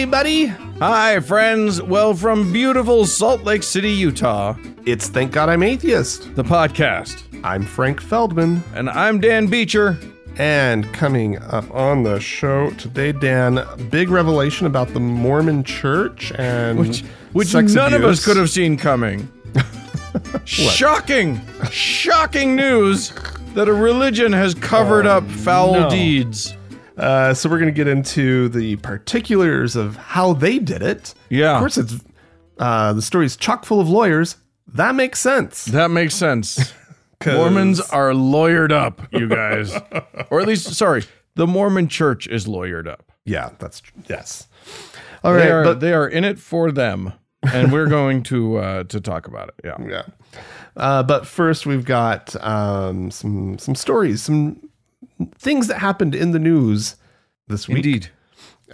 everybody. Hi, friends. Well, from beautiful Salt Lake City, Utah, It's Thank God I'm Atheist. the podcast. I'm Frank Feldman. And I'm Dan Beecher. And coming up on the show today, Dan, big revelation about the Mormon church and Which, which sex none of us could have seen coming. shocking, shocking news that a religion has covered oh, up foul no. deeds. Uh, so we're going to get into the particulars of how they did it. Yeah. Of course, it's uh, the story's chock full of lawyers. That makes sense. That makes sense. Mormons are lawyered up, you guys. or at least, sorry, the Mormon church is lawyered up. Yeah, that's yes. All right, They are, but they are in it for them. And we're going to uh, to talk about it. Yeah. yeah. Uh, but first, we've got um, some some stories, some things that happened in the news this week. Indeed.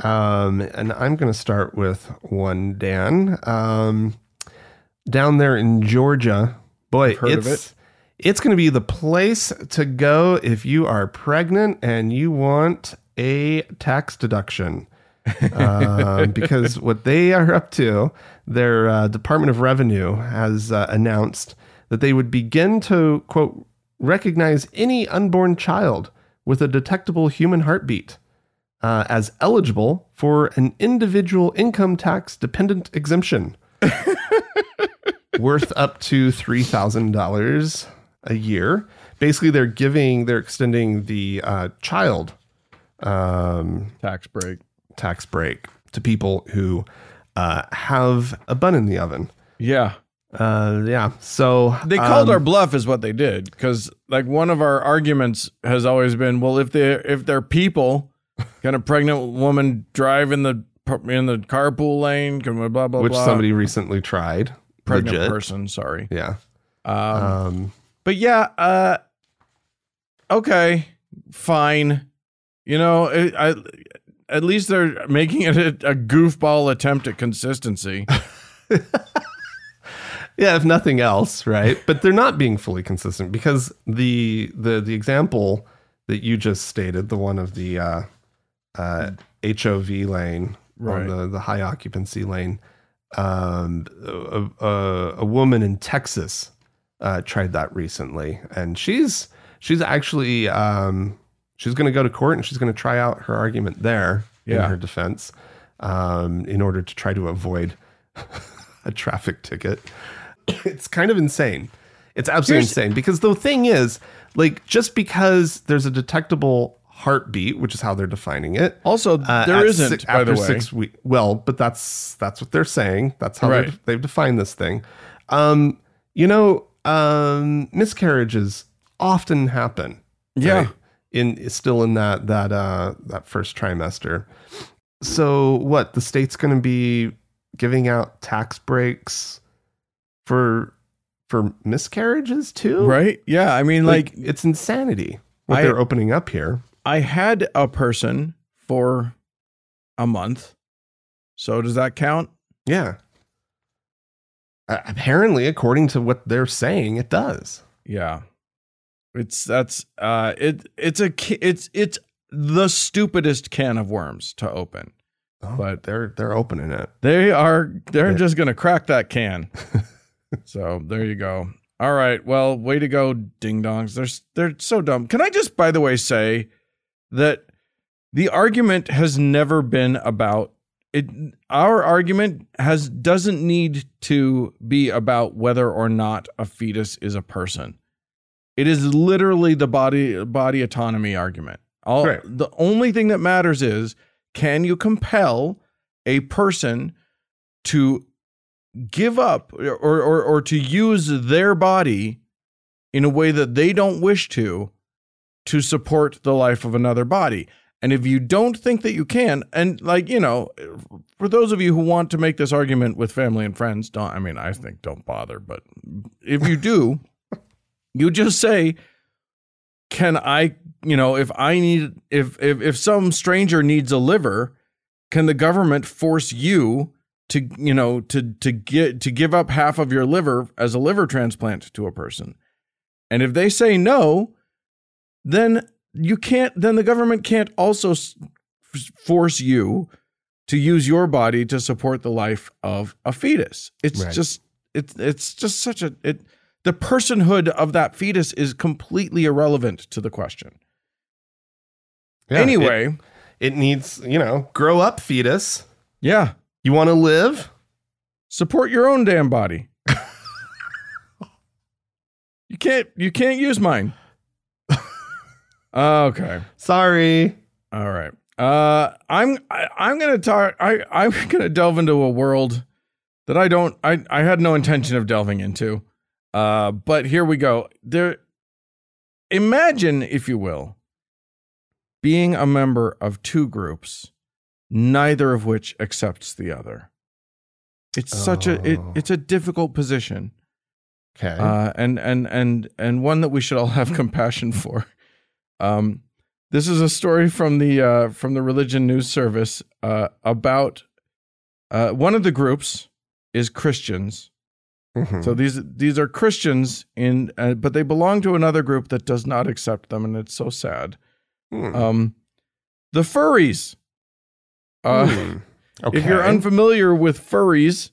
Um, and I'm going to start with one, Dan. Um, down there in Georgia, boy, heard it's it. it's going to be the place to go if you are pregnant and you want a tax deduction. um, because what they are up to, their uh, Department of Revenue has uh, announced that they would begin to quote recognize any unborn child with a detectable human heartbeat uh, as eligible for an individual income tax dependent exemption worth up to $3,000 a year. Basically, they're giving, they're extending the uh, child um, Tax break. tax break to people who uh, have a bun in the oven. Yeah. Uh, yeah. So They called um, our bluff is what they did because like one of our arguments has always been, well, if they if they're people, can a pregnant woman drive in the in the carpool lane? Can we blah blah which blah? somebody recently tried. pregnant Legit. person, sorry. Yeah. Um, Um, but yeah, uh, okay, fine. You know, it, I at least they're making it a, a goofball attempt at consistency. Yeah, if nothing else, right? But they're not being fully consistent because the the the example that you just stated, the one of the uh, uh, HOV lane Right. on the the high occupancy lane, um, a, a, a woman in Texas uh, tried that recently, and she's she's actually um, she's going to go to court and she's going to try out her argument there in her defense um, in order to try to avoid a traffic ticket. It's kind of insane. It's absolutely Here's- insane because the thing is, like, just because there's a detectable heartbeat, which is how they're defining it, Also, uh, there isn't, si- by the after way. six weeks. Well, but that's that's what they're saying. That's how Right. they've, defined this thing. Um, you know, um, miscarriages often happen. Yeah. in still in that that uh that first trimester. So what? The state's going to be giving out tax breaks for for miscarriages too, right? Yeah, I mean, like, it's insanity what I- they're opening up here. I had a person for a month. So does that count? Yeah. Uh, apparently, according to what they're saying, it does. Yeah. It's that's uh it it's a it's it's the stupidest can of worms to open. Oh, But- they're they're opening it. They are they're Yeah. just going to crack that can. so, there you go. All right. Well, way to go ding dongs. They're they're so dumb. Can I just by the way say that the argument has never been about it our argument has doesn't need to be about whether or not a fetus is a person. It is literally the body body autonomy argument. All Right. the only thing that matters is can you compel a person to give up or, or or to use their body in a way that they don't wish to to support the life of another body. And if you don't think that you can, and like, you know, for those of you who want to make this argument with family and friends, don't, I mean, I think don't bother, but if you do, you just say, can I, you know, if I need, if, if, if some stranger needs a liver, can the government force you to, you know, to, to get, to give up half of your liver as a liver transplant to a person? And if they say no, then you can't then the government can't also force you to use your body to support the life of a fetus. It's Right. just it's it's just such a it the personhood of that fetus is completely irrelevant to the question. Yeah, anyway, it, it needs you know grow up, fetus. yeah, You want to live? support your own damn body. you can't you can't use mine. okay. Sorry. All right. Uh, I'm I, I'm gonna talk. I I'm gonna delve into a world that I don't. I I had no intention of delving into. Uh, but here we go. There. Imagine, if you will, being a member of two groups, neither of which accepts the other. It's such a it, Oh. it's a difficult position Okay. uh, and and and and one that we should all have compassion for. Um, this is a story from the uh, from the Religion News Service uh, about uh, one of the groups is Christians. Mhm. So these these are Christians in, uh, but they belong to another group that does not accept them, and it's so sad. Hmm. Um, the furries. Uh, Hmm. okay. if you're unfamiliar with furries,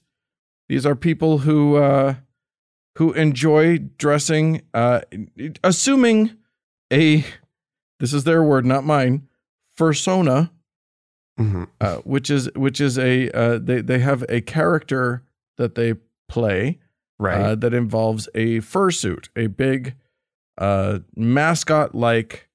these are people who uh, who enjoy dressing, uh, assuming a this is their word, not mine, fursona, Mhm. uh, which is which is a uh, they they have a character that they play right. uh, that involves a fursuit, a big uh, mascot like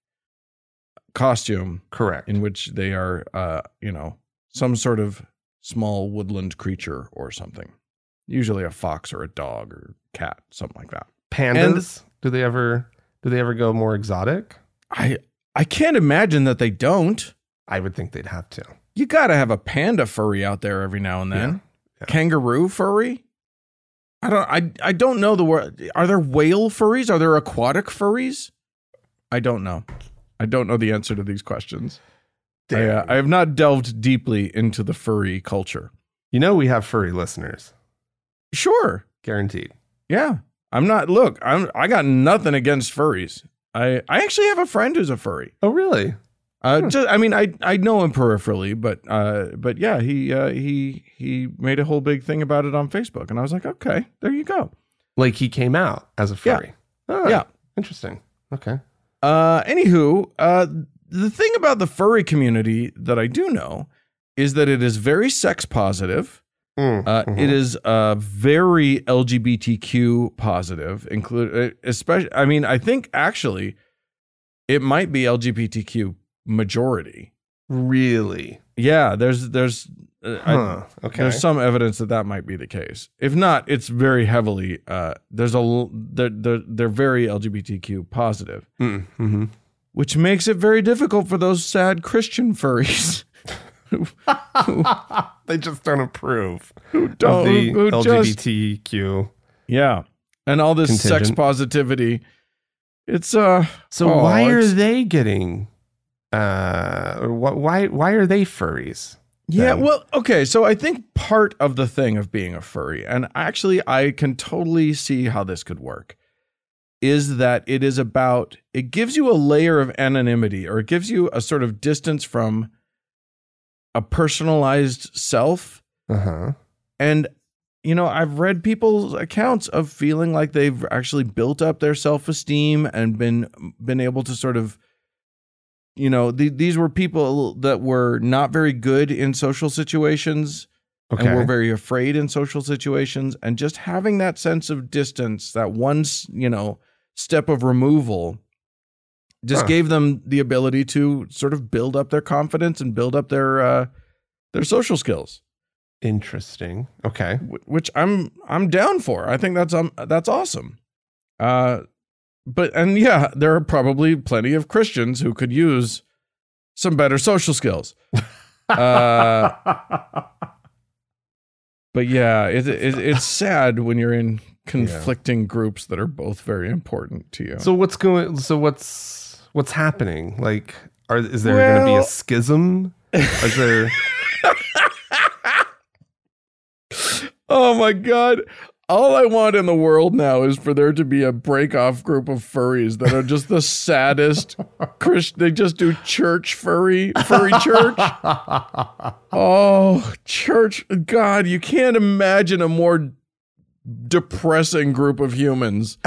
costume Correct. in which they are, uh, you know, some sort of small woodland creature or something. Usually a fox or a dog or cat, something like that. Pandas. do they ever? Do they ever go more exotic? I I can't imagine that they don't. I would think they'd have to. You got to have a panda furry out there every now and then. Yeah, yeah. Kangaroo furry? I don't I I don't know the word. Are there whale furries? Are there aquatic furries? I don't know. I don't know the answer to these questions. I, uh, I have not delved deeply into the furry culture. you know we have furry listeners, Sure. guaranteed. Yeah. I'm not look, I'm I got nothing against furries. I I actually have a friend who's a furry. Oh, really? Uh Hmm. just I mean I I know him peripherally, but uh but yeah, he uh he he made a whole big thing about it on Facebook and I was like, "Okay, there you go." Like he came out as a Yeah. furry. Ah, Yeah. Interesting. Okay. Uh anywho, uh the thing about the furry community that I do know is that it is very sex positive. Mm, Uh, mhm. It is uh, very LGBTQ positive, include especially. I mean, I think actually, it might be LGBTQ majority. really. Yeah, there's there's uh, I- okay. there's some evidence that that might be the case. If not, it's very heavily. Uh, there's a they're they're, they're very LGBTQ positive, Mm, mhm. Which makes it very difficult for those sad Christian furries. they just don't approve Who don't- the who just- LGBTQ. Yeah, and all this sex positivity. It's uh So Oh, why are they getting? Uh, or wh- why why are they furries? Yeah, then. well, okay. So I think part of the thing of being a furry, and actually I can totally see how this could work, is that it is about, it gives you a layer of anonymity or it gives you a sort of distance from a personalized self. Uh huh. And, you know, I've read people's accounts of feeling like they've actually built up their self esteem and been, been able to sort of, you know, the, these were people that were not very good in social situations Okay. and were very afraid in social situations and just having that sense of distance that one s- you know step of removal just Huh. gave them the ability to sort of build up their confidence and build up their uh their social skills Interesting. Okay. which I'm I'm down for. I think that's um that's awesome. Uh but and yeah, there are probably plenty of Christians who could use some better social skills. Uh But yeah, it, it, it's sad when you're in conflicting groups that are both very important to you. so what's going? So what's what's happening? Like, are is there going to be a schism? Is there? oh my god, All I want in the world now is for there to be a break off group of furries that are just the saddest. Chris, they just do church furry, furry church. Oh, church. God, you can't imagine a more depressing group of humans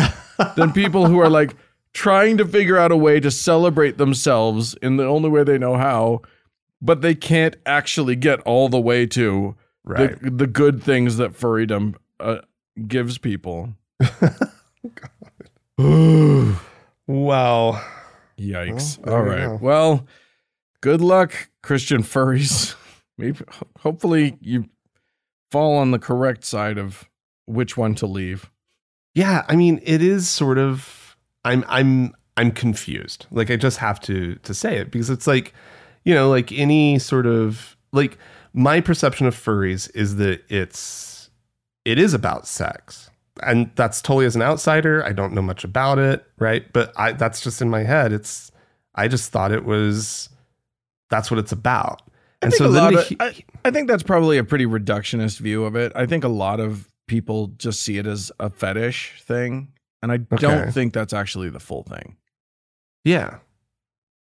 than people who are like trying to figure out a way to celebrate themselves in the only way they know how, but they can't actually get all the way to Right. the, the good things that furrydom uh, gives people. Wow. Yikes. Well, all right. Well, good luck, Christian furries. Maybe hopefully you fall on the correct side of which one to leave. Yeah, I mean, it is sort of I'm I'm I'm confused. Like I just have to to say it because it's like, you know, like any sort of like my perception of furries is that it's it is about sex. And that's totally as an outsider, I don't know much about it, right? But I that's just in my head. It's I just thought it was that's what it's about. I And so a then lot of, he- I, I think that's probably a pretty reductionist view of it. I think a lot of people just see it as a fetish thing, and I Okay. don't think that's actually the full thing. yeah.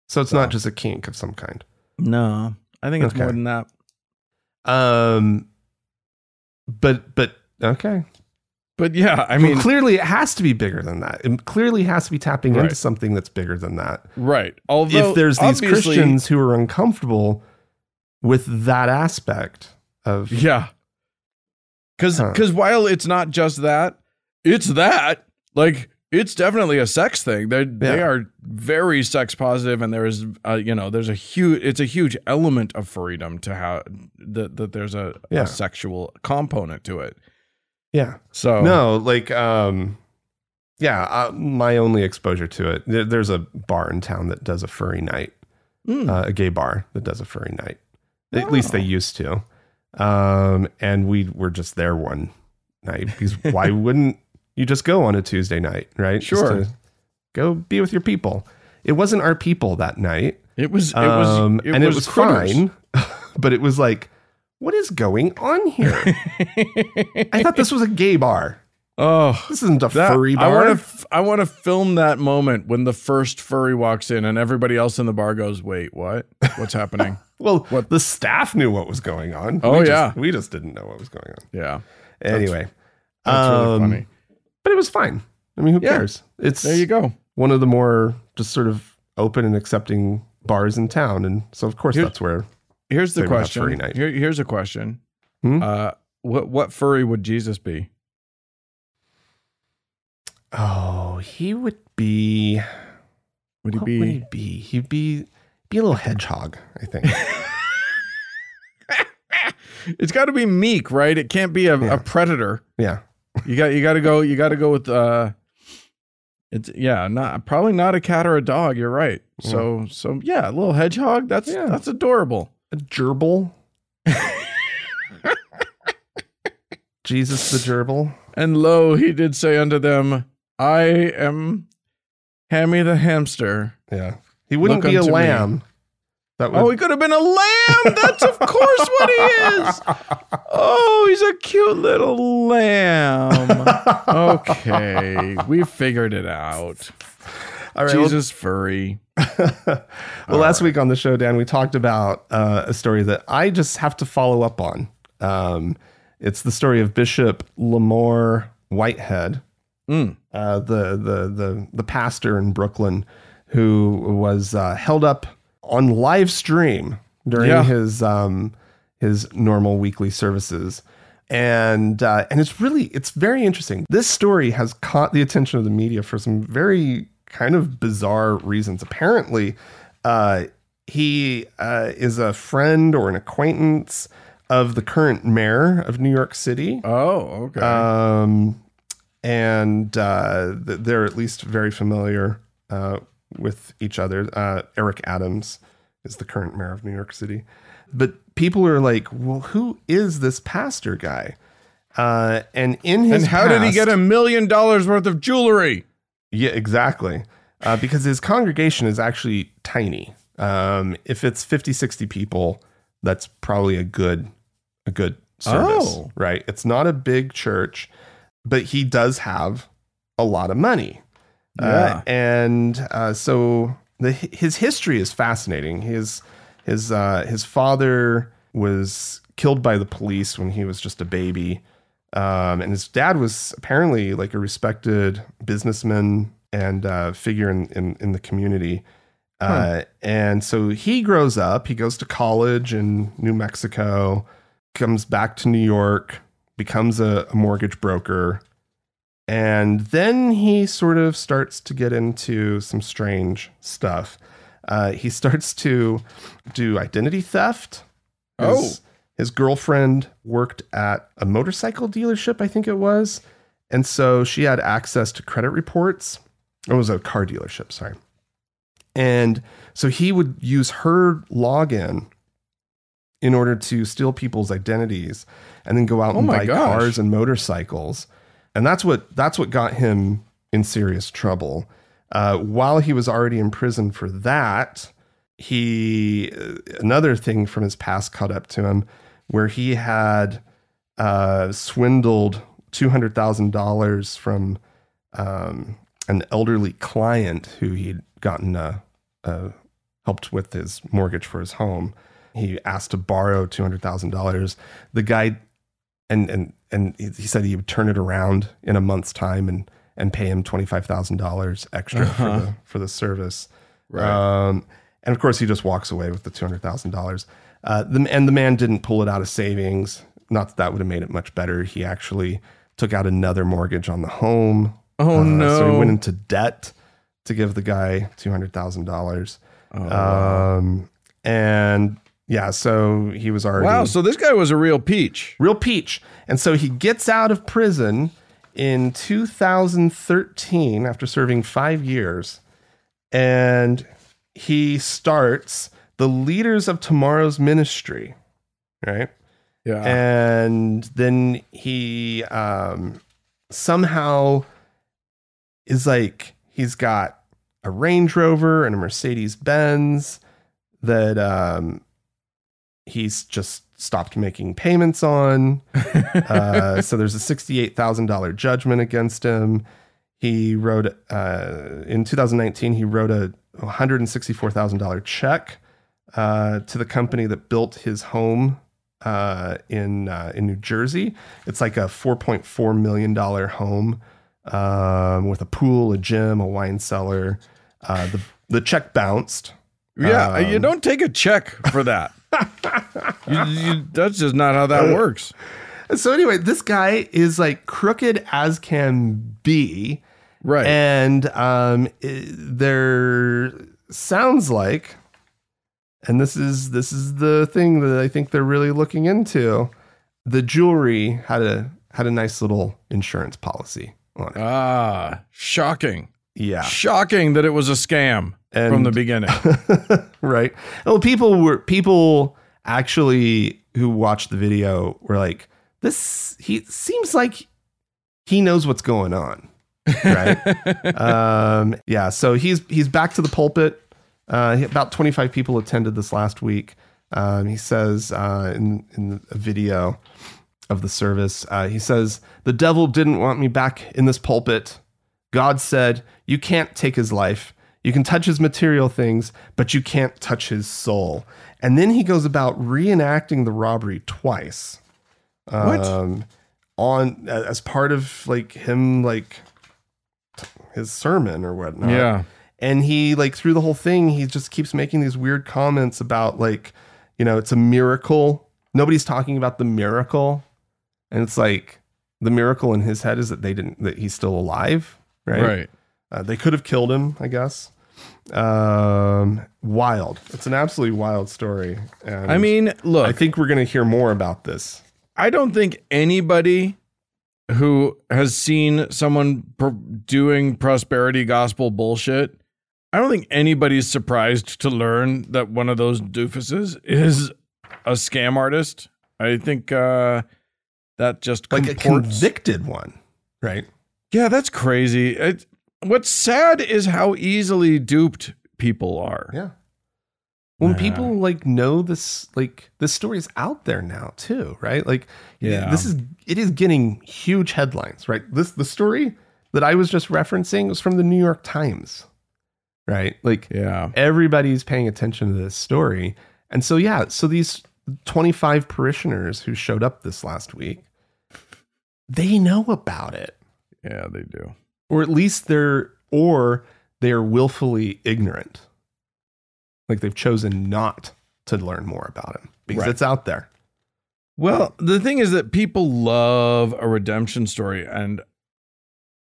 So it's So- not just a kink of some kind. No, I think it's more than that. Um, but but okay. But yeah, I mean, mean, clearly it has to be bigger than that. It clearly has to be tapping Right. into something that's bigger than that. right. Although if there's these Christians who are uncomfortable with that aspect of Yeah. Cuz Huh. cuz while it's not just that, it's that. Like it's definitely a sex thing. They they are very sex positive and there is uh, you know, there's a huge it's a huge element of freedom to how that that there's a, Yeah. a sexual component to it. yeah. So No, like um yeah, uh, my only exposure to it. There, there's a bar in town that does a furry night. Mm. uh, a gay bar that does a furry night. At least they Oh. used to. Um, and we were just there one night because why wouldn't you just go on a Tuesday night, right? Sure. to go be with your people. It wasn't our people that night. it was it was Um, it and was it was critters. fine, but it was like, what is going on here? I thought this was a gay bar. Oh, This isn't a that, furry I bar. want to I want to film that moment when the first furry walks in and everybody else in the bar goes, "Wait, what? What's happening?" well, what- the staff knew what was going on. Oh, We just- yeah. we just didn't know what was going on. Yeah. Anyway, That's really Um, funny. but it was fine. I mean, who Yeah. cares? It's There you go. one of the more just sort of open and accepting bars in town, and so of course Here- that's where. Here's the question. night. Here, here's a question. Hmm? Uh, what what furry would Jesus be? Oh, he would be. Would he what be? would he be? He'd be be a little hedgehog, I think. it's got to be meek, right? It can't be a, Yeah. a predator. yeah, You got you got to go. You got to go with. uh It's yeah, not probably not a cat or a dog. You're right. So so yeah, a little hedgehog. That's Yeah. that's adorable. a gerbil. Jesus the gerbil. And lo, he did say unto them, I am Hammy the hamster. Yeah, he wouldn't Look be a me. lamb. That would. Oh, he could have been a lamb. That's of course what he is. Oh, he's a cute little lamb. Okay, we figured it out. All right, well, Jesus furry. well, last week on the show, Dan, we talked about uh, a story that I just have to follow up on. Um, it's the story of Bishop Lamor Whitehead, Mm. uh, the, the the the pastor in Brooklyn, who was uh, held up on live stream during Yeah. his um, his normal weekly services. And uh, and it's really it's very interesting. This story has caught the attention of the media for some very kind of bizarre reasons. Apparently, uh, he uh, is a friend or an acquaintance of the current mayor of New York City. Oh, okay. Um, and uh, they're at least very familiar uh, with each other. Uh, Eric Adams is the current mayor of New York City. But people are like, well, who is this pastor guy? Uh, and in his and how did he get a million dollars worth of jewelry? yeah, exactly. Uh, because his congregation is actually tiny. Um, if it's 50, 60 people, that's probably a good, a good service, Oh. right? It's not a big church. But he does have a lot of money. Uh, and uh, so the his history is fascinating. His his uh, his father was killed by the police when he was just a baby, um, and his dad was apparently like a respected businessman and uh, figure in, in in the community. Uh, and so he grows up. He goes to college in New Mexico, comes back to New York, becomes a, a mortgage broker, and then he sort of starts to get into some strange stuff. Uh, he starts to do identity theft. His, his girlfriend worked at a motorcycle dealership, I think it was. And so she had access to credit reports. It was a car dealership, sorry. And so he would use her login in order to steal people's identities and then go out Oh and buy gosh. cars and motorcycles. And that's what that's what got him in serious trouble. Uh, while he was already in prison for that, he uh, another thing from his past caught up to him, where he had uh, swindled two hundred thousand dollars from um, an elderly client who he'd gotten uh, uh, helped with his mortgage for his home. He asked to borrow two hundred thousand dollars. The guy, and and and he said he would turn it around in a month's time and and pay him twenty five thousand dollars extra Uh-huh. for the for the service. Right. Um, and of course, he just walks away with the two hundred thousand dollars. Uh, the and the man didn't pull it out of savings. Not that that would have made it much better. He actually took out another mortgage on the home. Oh Uh, no. So he went into debt to give the guy two hundred thousand dollars. Oh. Um, and yeah, so he was already wow. So this guy was a real peach. real peach. And so he gets out of prison in 2013 after serving five years, and he starts the Leaders of Tomorrow's Ministry, right? Yeah. and then he um, somehow is like he's got a Range Rover and a Mercedes Benz that um, he's just stopped making payments on. Uh, so there's a sixty-eight thousand dollar judgment against him. He wrote uh, in 2019. He wrote a one hundred and sixty-four thousand dollar check uh, to the company that built his home uh, in uh, in New Jersey. It's like a 4.4 million dollar home um, with a pool, a gym, a wine cellar. Uh, the the check bounced. yeah. you um, don't take a check for that. You, you, that's just not how that works. So anyway, this guy is like crooked as can be, Right. and um, it- there sounds like, and this is this is the thing that I think they're really looking into. The jewelry had a had a nice little insurance policy on it. ah, shocking. Yeah, Shocking that it was a scam from the beginning. right. Well, people were people actually who watched the video were like, "This he seems like he knows what's going on." Right. um, yeah. So he's he's back to the pulpit. Uh, about 25 people attended this last week. Um, he says uh, in in a video of the service, uh, he says, "The devil didn't want me back in this pulpit. God said, You can't take his life. You can touch his material things, but you can't touch his soul. And then he goes about reenacting the robbery twice. What? Um, on as part of like him like his sermon or whatnot. yeah. And he like through the whole thing, he just keeps making these weird comments about like, you know, it's a miracle. Nobody's talking about the miracle. And it's like the miracle in his head is that they didn't that he's still alive, right? Right. Uh, they could have killed him, I guess. Um, wild. It's an absolutely wild story. And I mean, look, I think we're going to hear more about this. I don't think anybody who has seen someone pr- doing prosperity gospel bullshit, I don't think anybody's surprised to learn that one of those doofuses is a scam artist. I think uh, that just Like a convicted one, right? Yeah, that's crazy. It, what's sad is how easily duped people are. Yeah. when Yeah. people like know this like this story is out there now too right like Yeah. this is it is getting huge headlines right this the story that i was just referencing was from the new york times right like Yeah. everybody's paying attention to this story and so yeah so these 25 parishioners who showed up this last week they know about it Yeah, they do. Or at least they're or they're willfully ignorant like they've chosen not to learn more about him because Right. it's out there Well, the thing is that people love a redemption story, and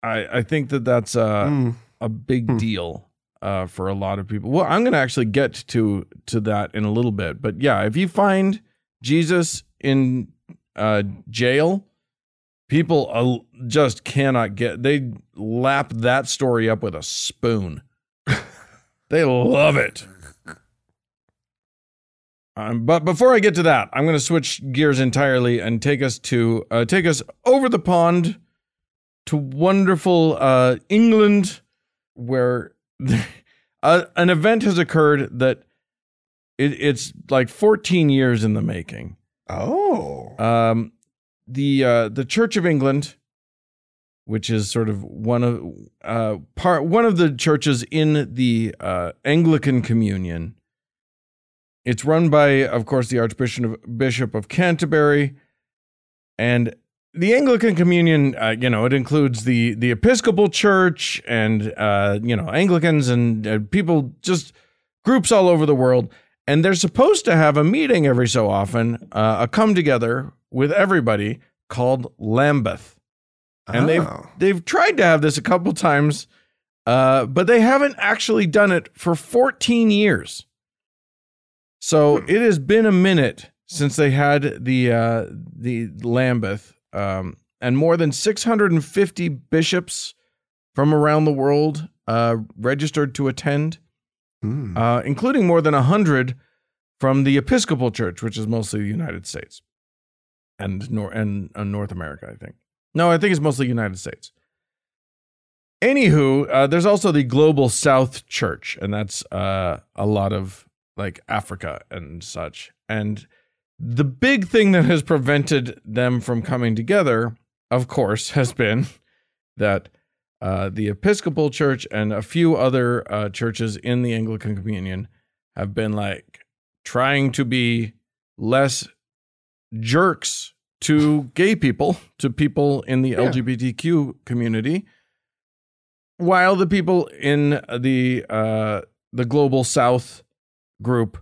I I think that that's a Mm. a big Hmm. deal uh, for a lot of people. Well, I'm going to actually get to to that in a little bit, but yeah, if you find Jesus in uh, jail, people uh, just cannot get. They lap that story up with a spoon. they love it. Um, but before I get to that, I'm going to switch gears entirely and take us to uh, take us over the pond to wonderful uh, England, where uh, an event has occurred that it, it's like 14 years in the making. oh Um, the uh, the Church of England, which is sort of one of uh, part one of the churches in the uh, Anglican Communion. It's run by, of course, the Archbishop of, Bishop of Canterbury, and the Anglican Communion. Uh, you know, it includes the the Episcopal Church and uh, you know Anglicans and uh, people just groups all over the world and they're supposed to have a meeting every so often, uh, a come together with everybody called Lambeth. And they've Oh. they've tried to have this a couple times, uh, but they haven't actually done it for 14 years. So it has been a minute since they had the uh, the Lambeth, um, and more than 650 bishops from around the world uh, registered to attend Hmm. uh, including more than 100 from the Episcopal Church, which is mostly the United States and, nor- and uh, North America, I think. No, I think it's mostly United States. Anywho, uh, there's also the Global South Church, and that's uh, a lot of like Africa and such. And the big thing that has prevented them from coming together, of course, has been that uh, the Episcopal Church and a few other uh, churches in the Anglican Communion have been like trying to be less jerks to gay people, to people in the Yeah. LGBTQ community, while the people in the uh, the global South group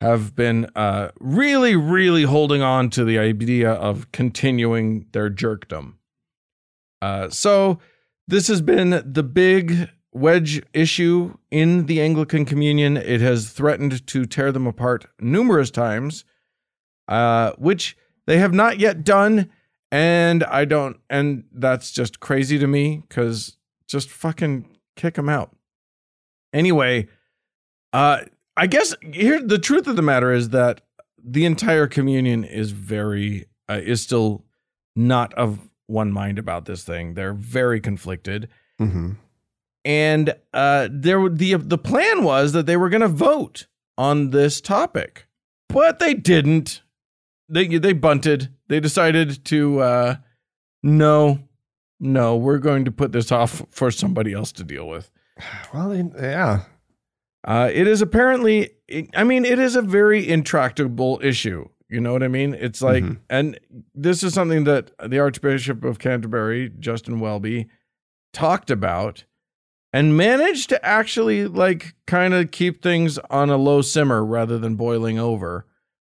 have been uh, really, really holding on to the idea of continuing their jerkdom. Uh, so this has been the big wedge issue in the Anglican Communion. It has threatened to tear them apart numerous times, uh, which they have not yet done. And I don't, and that's just crazy to me because just fucking kick them out. Anyway, uh, I guess here the truth of the matter is that the entire communion is very uh, is still not of one mind about this thing. They're very conflicted Mhm. and uh, there the the plan was that they were going to vote on this topic, but they didn't. They they bunted. They decided to uh, no, no, we're going to put this off for somebody else to deal with. Well, yeah. Uh, it is apparently, I mean, it is a very intractable issue. You know what I mean? It's like, Mhm. and this is something that the Archbishop of Canterbury, Justin Welby, talked about and managed to actually like kind of keep things on a low simmer rather than boiling over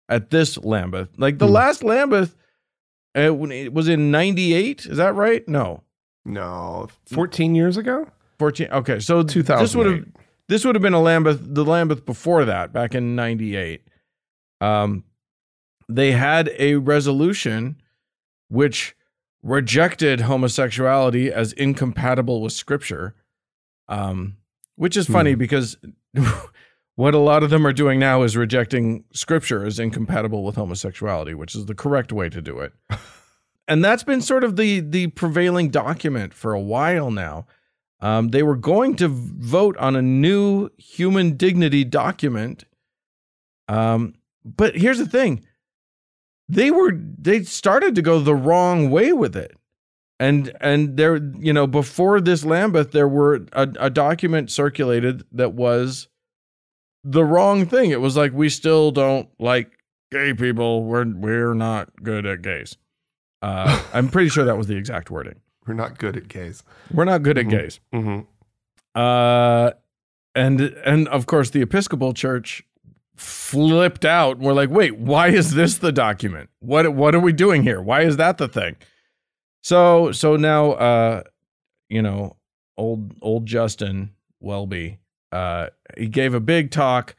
at this Lambeth. Like the Hmm. last Lambeth, uh, it was in 98. Is that right? No. No, 14 years ago? 14. Okay. So two thousand. this would have this would have been a Lambeth, the Lambeth before that, back in '98. Um, they had a resolution which rejected homosexuality as incompatible with Scripture. Um, which is funny Hmm. because what a lot of them are doing now is rejecting Scripture as incompatible with homosexuality, which is the correct way to do it. and that's been sort of the the prevailing document for a while now. Um, they were going to vote on a new human dignity document Um, but here's the thing: they were they started to go the wrong way with it, and and there, you know, before this Lambeth, there were a, a document circulated that was the wrong thing. It was like we still don't like gay people. We're we're not good at gays. Uh, I'm pretty sure that was the exact wording. We're not good at gays. We're not good at Mhm. gays. hmm Uh, and and of course the Episcopal Church flipped out. We're like, wait, why is this the document? What what are we doing here? Why is that the thing? So so now uh, you know, old old Justin Welby, uh, he gave a big talk.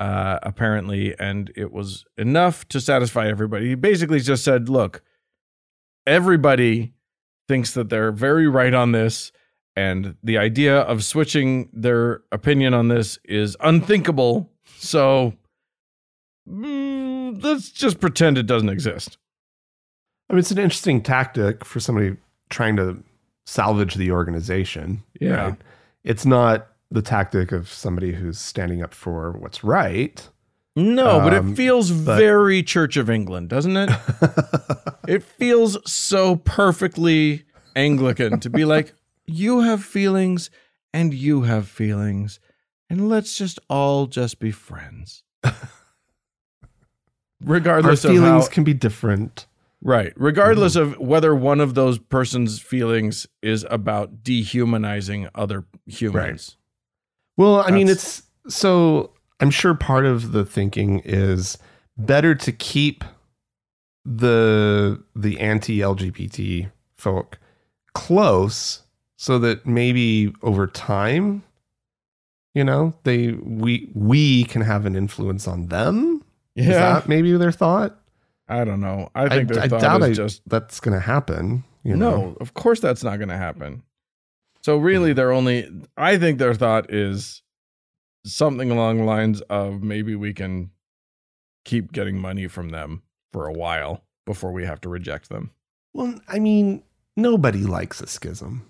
Uh, apparently, and it was enough to satisfy everybody. He basically just said, "Look, everybody thinks that they're very right on this and the idea of switching their opinion on this is unthinkable. So mm, let's just pretend it doesn't exist. I mean, it's an interesting tactic for somebody trying to salvage the organization. Yeah. right? It's not the tactic of somebody who's standing up for what's right. No, but Um, it feels but- very Church of England, doesn't it? it feels so perfectly Anglican to be like, you have feelings and you have feelings, and let's just all just be friends. Our Regardless of feelings how, can be different. Right. Regardless of whether one of those person's feelings is about dehumanizing other humans. Well, I mean, it's so I'm sure part of the thinking is better to keep the the anti-LGBT folk close so that maybe over time you know they we we can have an influence on them is that maybe their thought I don't know. I think their I thought doubt is I, just that's gonna happen you no. know Of course, that's not going to happen. So really, they're only. I think their thought is something along the lines of maybe we can keep getting money from them for a while before we have to reject them. well i mean nobody likes a schism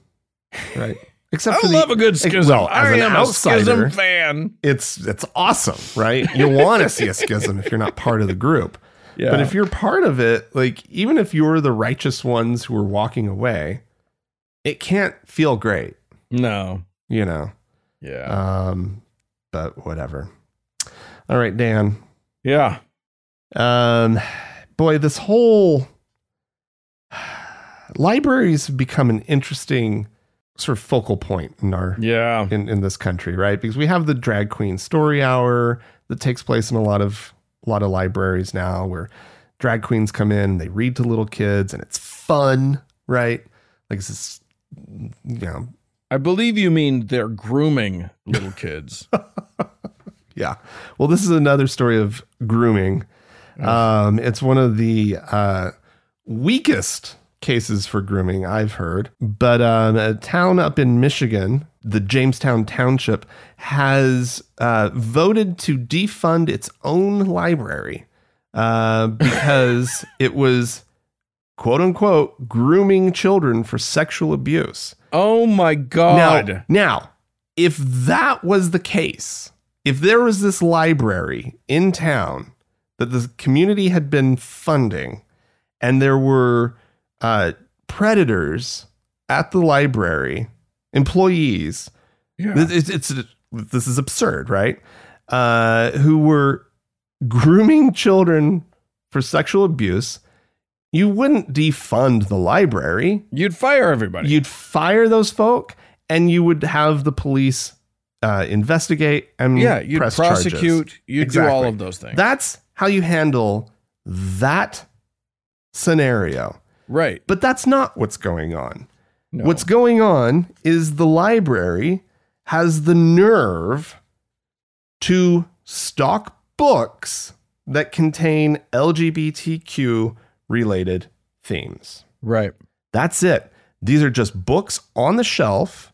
right except I for the, love a good schism. well, as I an am a outsider- schism fan. it's it's awesome, right? You want to see a schism if you're not part of the group. Yeah. But if you're part of it, like even if you're the righteous ones who are walking away, it can't feel great, no. you know. Yeah. Um but whatever. All right, Dan. yeah. Um boy, this whole libraries have become an interesting sort of focal point in our Yeah. in, in this country, right? Because we have the drag queen story hour that takes place in a lot of a lot of libraries now where drag queens come in and they read to little kids and it's fun, right? Like it's this, know, I believe you mean they're grooming little kids. yeah. Well, this is another story of grooming. Um, it's one of the uh, weakest cases for grooming I've heard. But um, a town up in Michigan, the Jamestown Township, has uh, voted to defund its own library uh, because it was quote unquote grooming children for sexual abuse. oh my god. Now, now, if that was the case, if there was this library in town that the community had been funding, and there were uh, predators at the library, employees, yeah. it's, it's, this is absurd, right? Uh, who were grooming children for sexual abuse. You wouldn't defund the library You'd fire everybody. you'd fire those folk and you would have the police uh, investigate and yeah, you'd press charges. prosecute. You'd do all of those things. That's how you handle that scenario. right. But that's not what's going on. No. What's going on is the library has the nerve to stock books that contain LGBTQ related themes. right. That's it. These are just books on the shelf,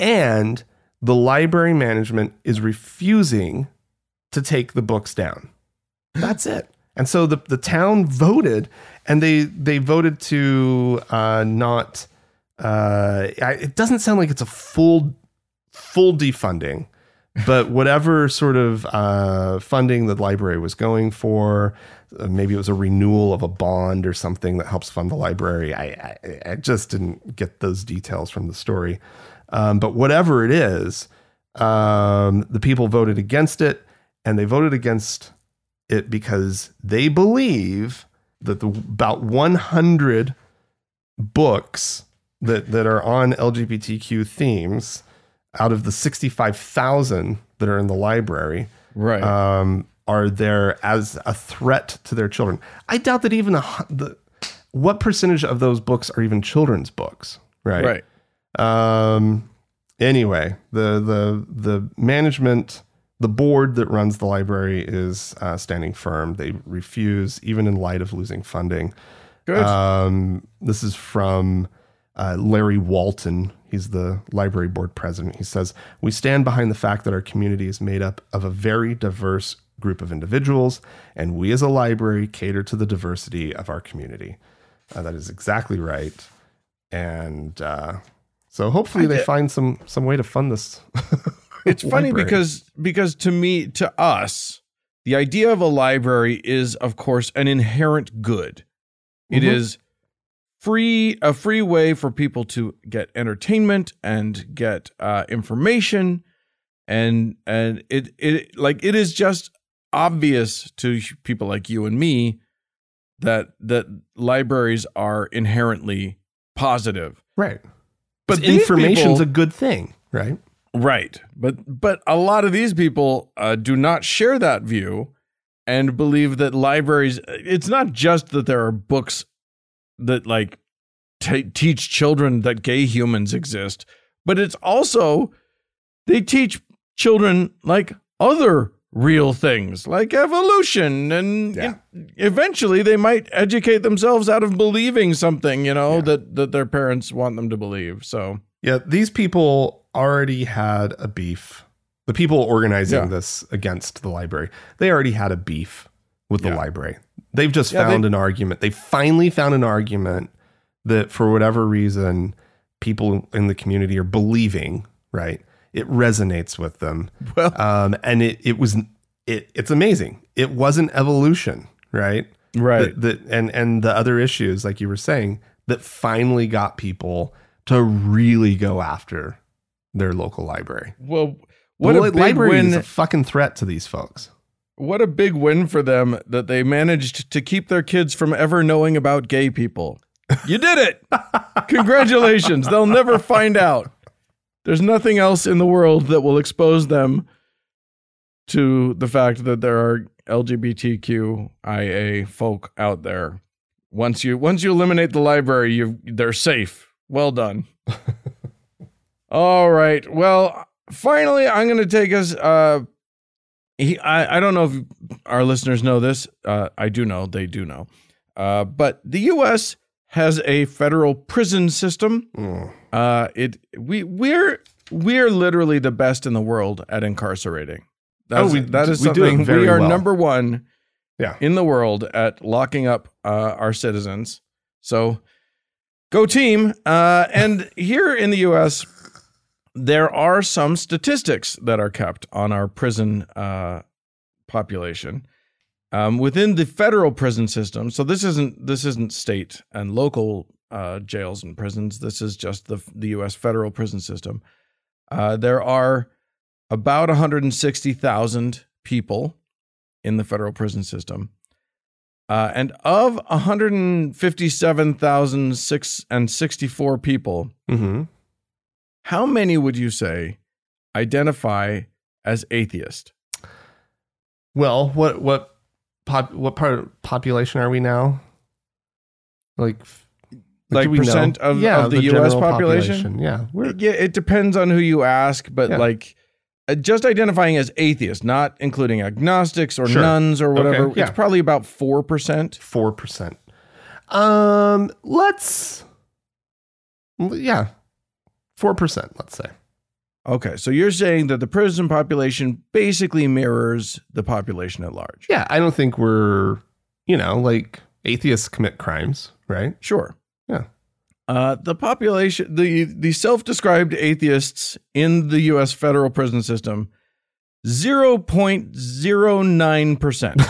and the library management is refusing to take the books down. That's it. And so the, the town voted, and they they voted to uh, not. Uh, I, it doesn't sound like it's a full full defunding, but whatever sort of uh, funding the library was going for, uh, maybe it was a renewal of a bond or something that helps fund the library. I, I, I just didn't get those details from the story. Um, but whatever it is, um, the people voted against it, and they voted against it because they believe that the about 100 books that that are on LGBTQ themes out of the 65,000 that are in the library Right. um, are there as a threat to their children. I doubt that even a, the what percentage of those books are even children's books, right? right. Um, anyway, the the the management, the board that runs the library is uh, standing firm. They refuse, even in light of losing funding. Good. Um, this is from uh, Larry Walton. He's the library board president. He says, We stand behind the fact that our community is made up of a very diverse group of individuals, and we as a library cater to the diversity of our community. Uh, that is exactly right. And uh, so hopefully they find some some way to fund this. it's funny because because to me to us the idea of a library is of course an inherent good It Mhm. is free a free way for people to get entertainment and get uh, information and and it it like it is just obvious to people like you and me that that libraries are inherently positive right. but information's people- a good thing, right? Right. But but a lot of these people uh, do not share that view and believe that libraries it's not just that there are books that like t- teach children that gay humans exist, but it's also they teach children like other real things like evolution and Yeah. eventually they might educate themselves out of believing something, you know, Yeah. that that their parents want them to believe. So Yeah, these people already had a beef. The people organizing Yeah. this against the library, they already had a beef with the library. They've just Yeah, found they- an argument. They finally found an argument that for whatever reason people in the community are believing, right? It resonates with them. well Um, and it it was it it's amazing. It wasn't evolution, right? right. that, and and the other issues like you were saying that finally got people to really go after their local library. Well, what the a big library is a fucking threat to these folks. What a big win for them that they managed to keep their kids from ever knowing about gay people. You did it! Congratulations! They'll never find out. There's nothing else in the world that will expose them to the fact that there are LGBTQIA folk out there. Once you once you eliminate the library, you they're safe. Well done. All right. Well, finally, I'm going to take us. Uh, he, I, I don't know if our listeners know this. Uh, I do know. They do know. Uh, but the U.S. has a federal prison system. Mm. Uh, it we we're we're literally the best in the world at incarcerating. That's, Oh, we- that is we something we are well. number one Yeah. in the world at locking up uh, our citizens. So go team. Uh, and here in the U.S., there are some statistics that are kept on our prison uh, population um, within the federal prison system. So this isn't this isn't state and local uh, jails and prisons. This is just the the U.S. federal prison system. Uh, there are about 160,000 people in the federal prison system. Uh, and of 157,064 people, hmm how many would you say identify as atheist? Well, what what pop, what part of population are we now? Like, Like know? percent of- of the US general population? Yeah, we're Yeah, it depends on who you ask, but Yeah. like uh, just identifying as atheist, not including agnostics or Sure. nuns or whatever, yeah. it's probably about 4%. four percent. Um, let's yeah, four percent. Let's say. Okay, so you're saying that the prison population basically mirrors the population at large. Yeah, I don't think we're you know like atheists commit crimes, right? Sure. Yeah. Uh, the population, the the self-described atheists in the U.S. federal prison system 0.09%.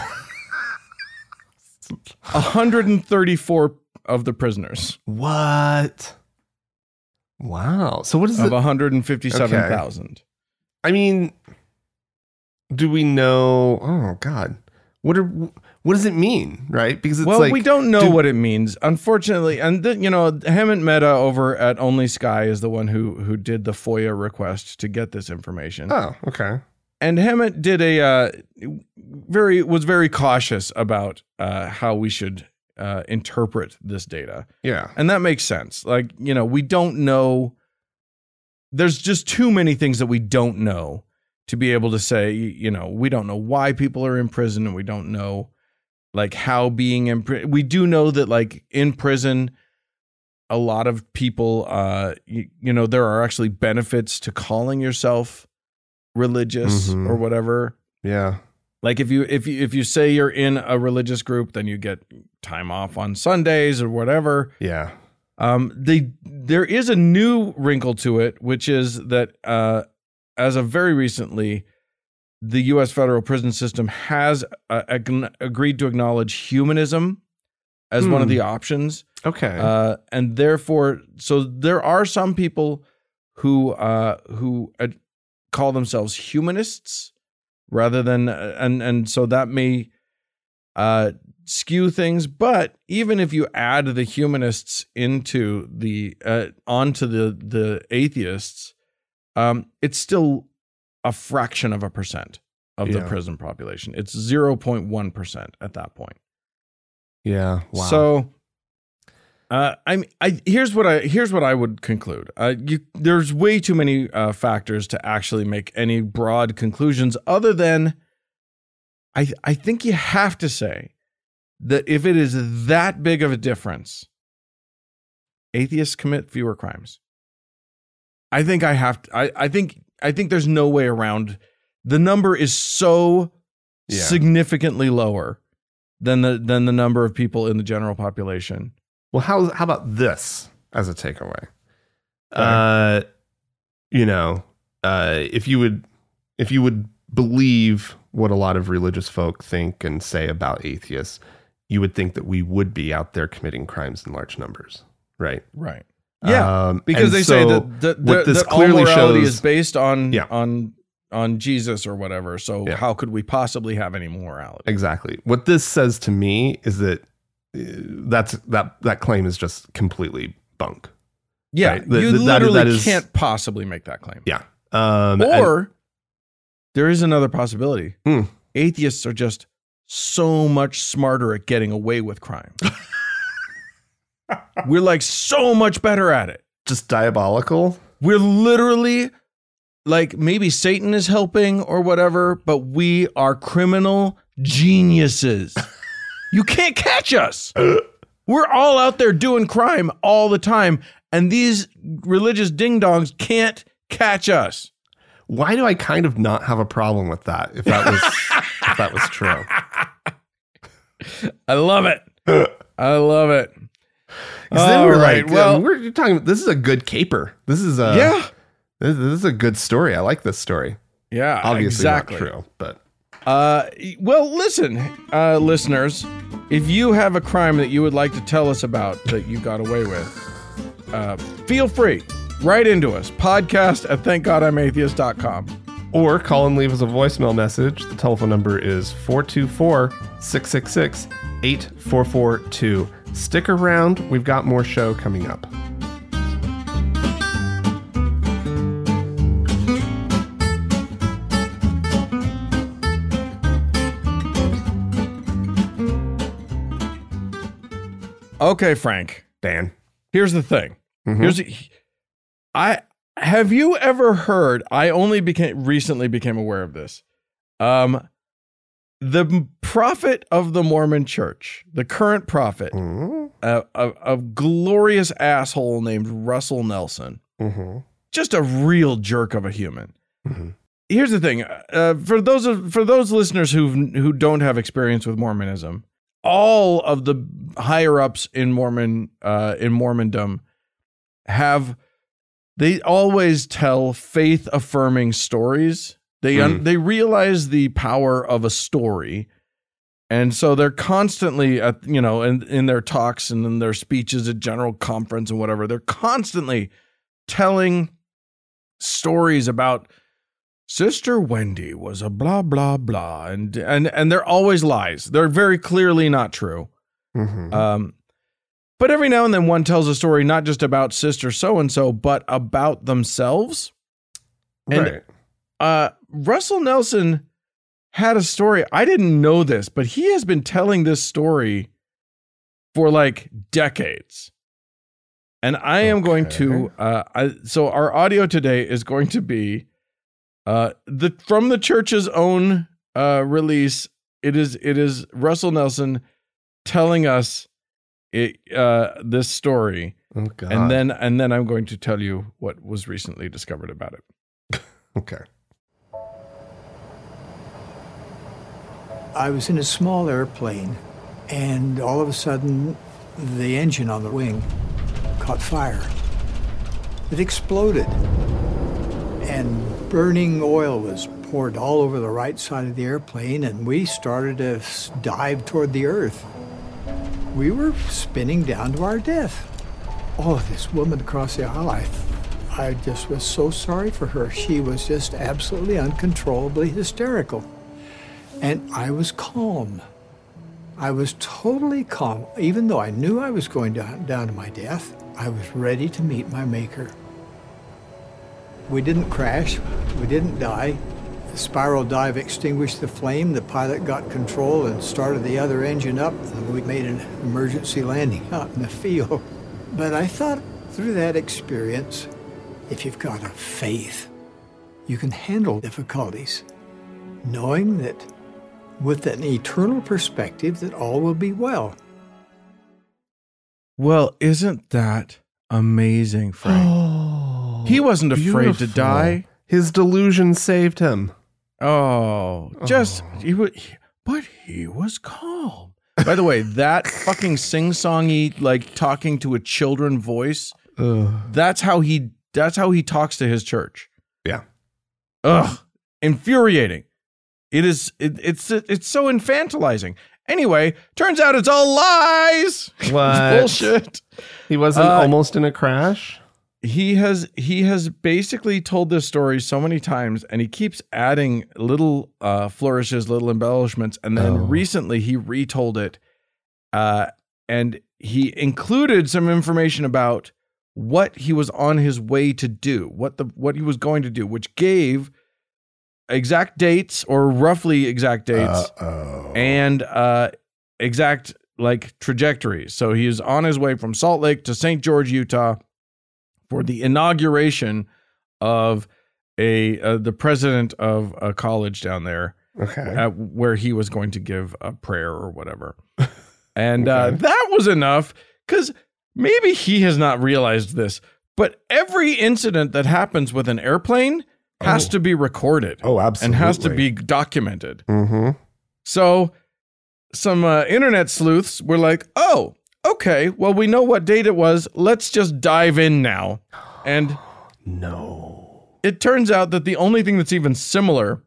134 of the prisoners What? Wow. So what is it? of it? 157,000. I mean, do we know? Oh God, what are what does it mean? Right? Because it's Well, like we don't know do- what it means, unfortunately. And the, you know, Hemant Mehta over at Only Sky is the one who who did the FOIA request to get this information. Oh, okay. and Hemant did a uh, very was very cautious about uh, how we should uh, interpret this data, Yeah. and that makes sense. Like you know, we don't know. There's just too many things that we don't know to be able to say. You know, we don't know why people are in prison, and we don't know like how being in prison. We do know that like in prison. A lot of people, uh, you, you know, there are actually benefits to calling yourself religious Mhm. or whatever. Yeah. Like if you if you if you say you're in a religious group, then you get time off on Sundays or whatever. Yeah. Um, they there is a new wrinkle to it, which is that uh, as of very recently, the U.S. federal prison system has uh, ag- agreed to acknowledge humanism as one of Hmm. the options. Okay. Uh, and therefore, so there are some people who uh, who uh, call themselves humanists rather than uh, and and so that may uh, skew things. But even if you add the humanists into the uh, onto the the atheists, um, it's still a fraction of a percent of the prison population. It's zero point one percent at that point. yeah. Wow. So, uh, I mean, I here's what I here's what I would conclude. Uh, you there's way too many uh, factors to actually make any broad conclusions. Other than, I I think you have to say that if it is that big of a difference, atheists commit fewer crimes. I think I have to. I I think I think there's no way around. The number is so Yeah. significantly lower than the than the number of people in the general population. Well, how how about this as a takeaway? Uh, you know, uh, if you would if you would believe what a lot of religious folk think and say about atheists, you would think that we would be out there committing crimes in large numbers, right? Right. Yeah. Um, because and they say that, that, what that, this that all morality shows- is based on Yeah. on on Jesus or whatever. So Yeah. how could we possibly have any morality? Exactly. What this says to me is that that's that that claim is just completely bunk. Yeah, Right. The- you the- that- literally that is- can't possibly make that claim. Yeah. Um, and- Or there is another possibility. Hmm. Atheists are just so much smarter at getting away with crime. We're like so much better at it. just diabolical. We're literally like maybe Satan is helping or whatever, but we are criminal geniuses. you can't catch us. We're all out there doing crime all the time, and these religious ding dongs can't catch us. Why do I kind of not have a problem with that? If that was if that was true. I love it. I love it. 'Cause then All we're right, like, well- we're talking. This is a good caper. This is a yeah. This, this is a good story. I like this story. Yeah. Obviously exactly. not true, but Uh, well, listen, uh, listeners, if you have a crime that you would like to tell us about that you got away with, uh, feel free. Write into us. Podcast at thankgodimatheist.com. or call and leave us a voicemail message. The telephone number is 424 666 8442. Stick around. We've got more show coming up. Okay, Frank. Dan. Here's the thing. Mhm. Here's I have you ever heard? I only became recently became aware of this. Um, the prophet of the Mormon Church, the current prophet, Mhm. a, a, a glorious asshole named Russell Nelson, Mhm. just a real jerk of a human. Mhm. Here's the thing: uh, for those of, for those listeners who who don't have experience with Mormonism, all of the higher ups in Mormon uh, in Mormondom have they always tell faith affirming stories They Mm. un- they realize the power of a story, and so they're constantly at you know in in their talks and in their speeches at general conference and whatever. They're constantly telling stories about Sister Wendy was a blah blah blah, and and and they're always lies. They're very clearly not true. Mhm. Um, but every now and then one tells a story not just about Sister so and so, but about themselves. and- right. Uh, Russell Nelson had a story. I didn't know this, but he has been telling this story for like decades. And I am going to uh I, so our audio today is going to be uh the from the church's own uh release. It is it is Russell Nelson telling us it uh this story Oh God. and then and then I'm going to tell you what was recently discovered about it. okay. I was in a small airplane, and all of a sudden, the engine on the wing caught fire. It exploded, and burning oil was poured all over the right side of the airplane, and we started to dive toward the earth. We were spinning down to our death. Oh, this woman across the aisle, I, I just was so sorry for her. She was just absolutely uncontrollably hysterical. And I was calm. I was totally calm. Even though I knew I was going down, down to my death, I was ready to meet my Maker. We didn't crash. We didn't die. The spiral dive extinguished the flame. The pilot got control and started the other engine up, and we made an emergency landing out in the field. But I thought through that experience, if you've got a faith, you can handle difficulties, knowing that with an eternal perspective that all will be well. Well, isn't that amazing, Frank? Oh, he wasn't afraid to die. His delusion saved him. Oh, just Oh. he was, but he was calm. By the way, that fucking sing-songy, like talking to a children voice. Ugh. That's how he. That's how he talks to his church. Yeah. Ugh, infuriating. It is. It, it's it's so infantilizing. Anyway, turns out it's all lies. What? bullshit. He wasn't Uh, almost in a crash. He has he has basically told this story so many times and he keeps adding little uh flourishes little embellishments and then Oh. recently he retold it uh and he included some information about what he was on his way to do what the what he was going to do which gave exact dates or roughly exact dates oh. and uh exact like trajectories. So he is on his way from Salt Lake to St. George, Utah for the inauguration of a uh, the president of a college down there okay. at, where he was going to give a prayer or whatever. And uh, that was enough cuz maybe he has not realized this, but every incident that happens with an airplane has Oh. to be recorded Oh, absolutely and has to be documented. Mm-hmm. So some uh, internet sleuths were like, "Oh, okay. Well, we know what date it was. Let's just dive in now." And No. it turns out that the only thing that's even similar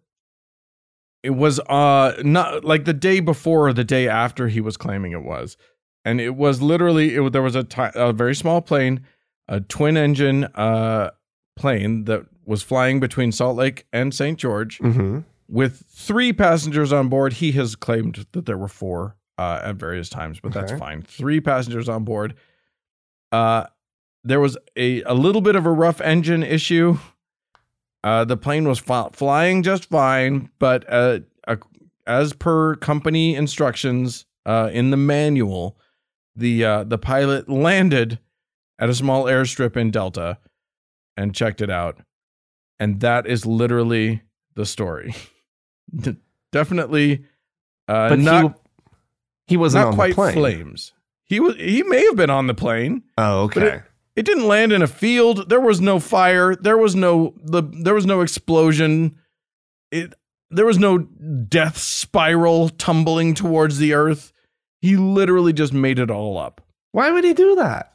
it was uh not like the day before or the day after he was claiming it was. And it was literally it, there was a a very small plane, a twin engine uh plane that was flying between Salt Lake and St. George Mm-hmm. with three passengers on board. He has claimed that there were four uh, at various times, but that's fine. Three passengers on board. Uh, there was a, a little bit of a rough engine issue. Uh, the plane was flying just fine, but uh, uh, as per company instructions uh, in the manual, the uh, the pilot landed at a small airstrip in Delta and checked it out, and that is literally the story. Definitely, uh, But not he wasn't not on quite the plane. flames. He was he may have been on the plane. Oh, okay. It didn't land in a field. There was no fire. There was no the there was no explosion. It there was no death spiral tumbling towards the earth. He literally just made it all up. Why would he do that?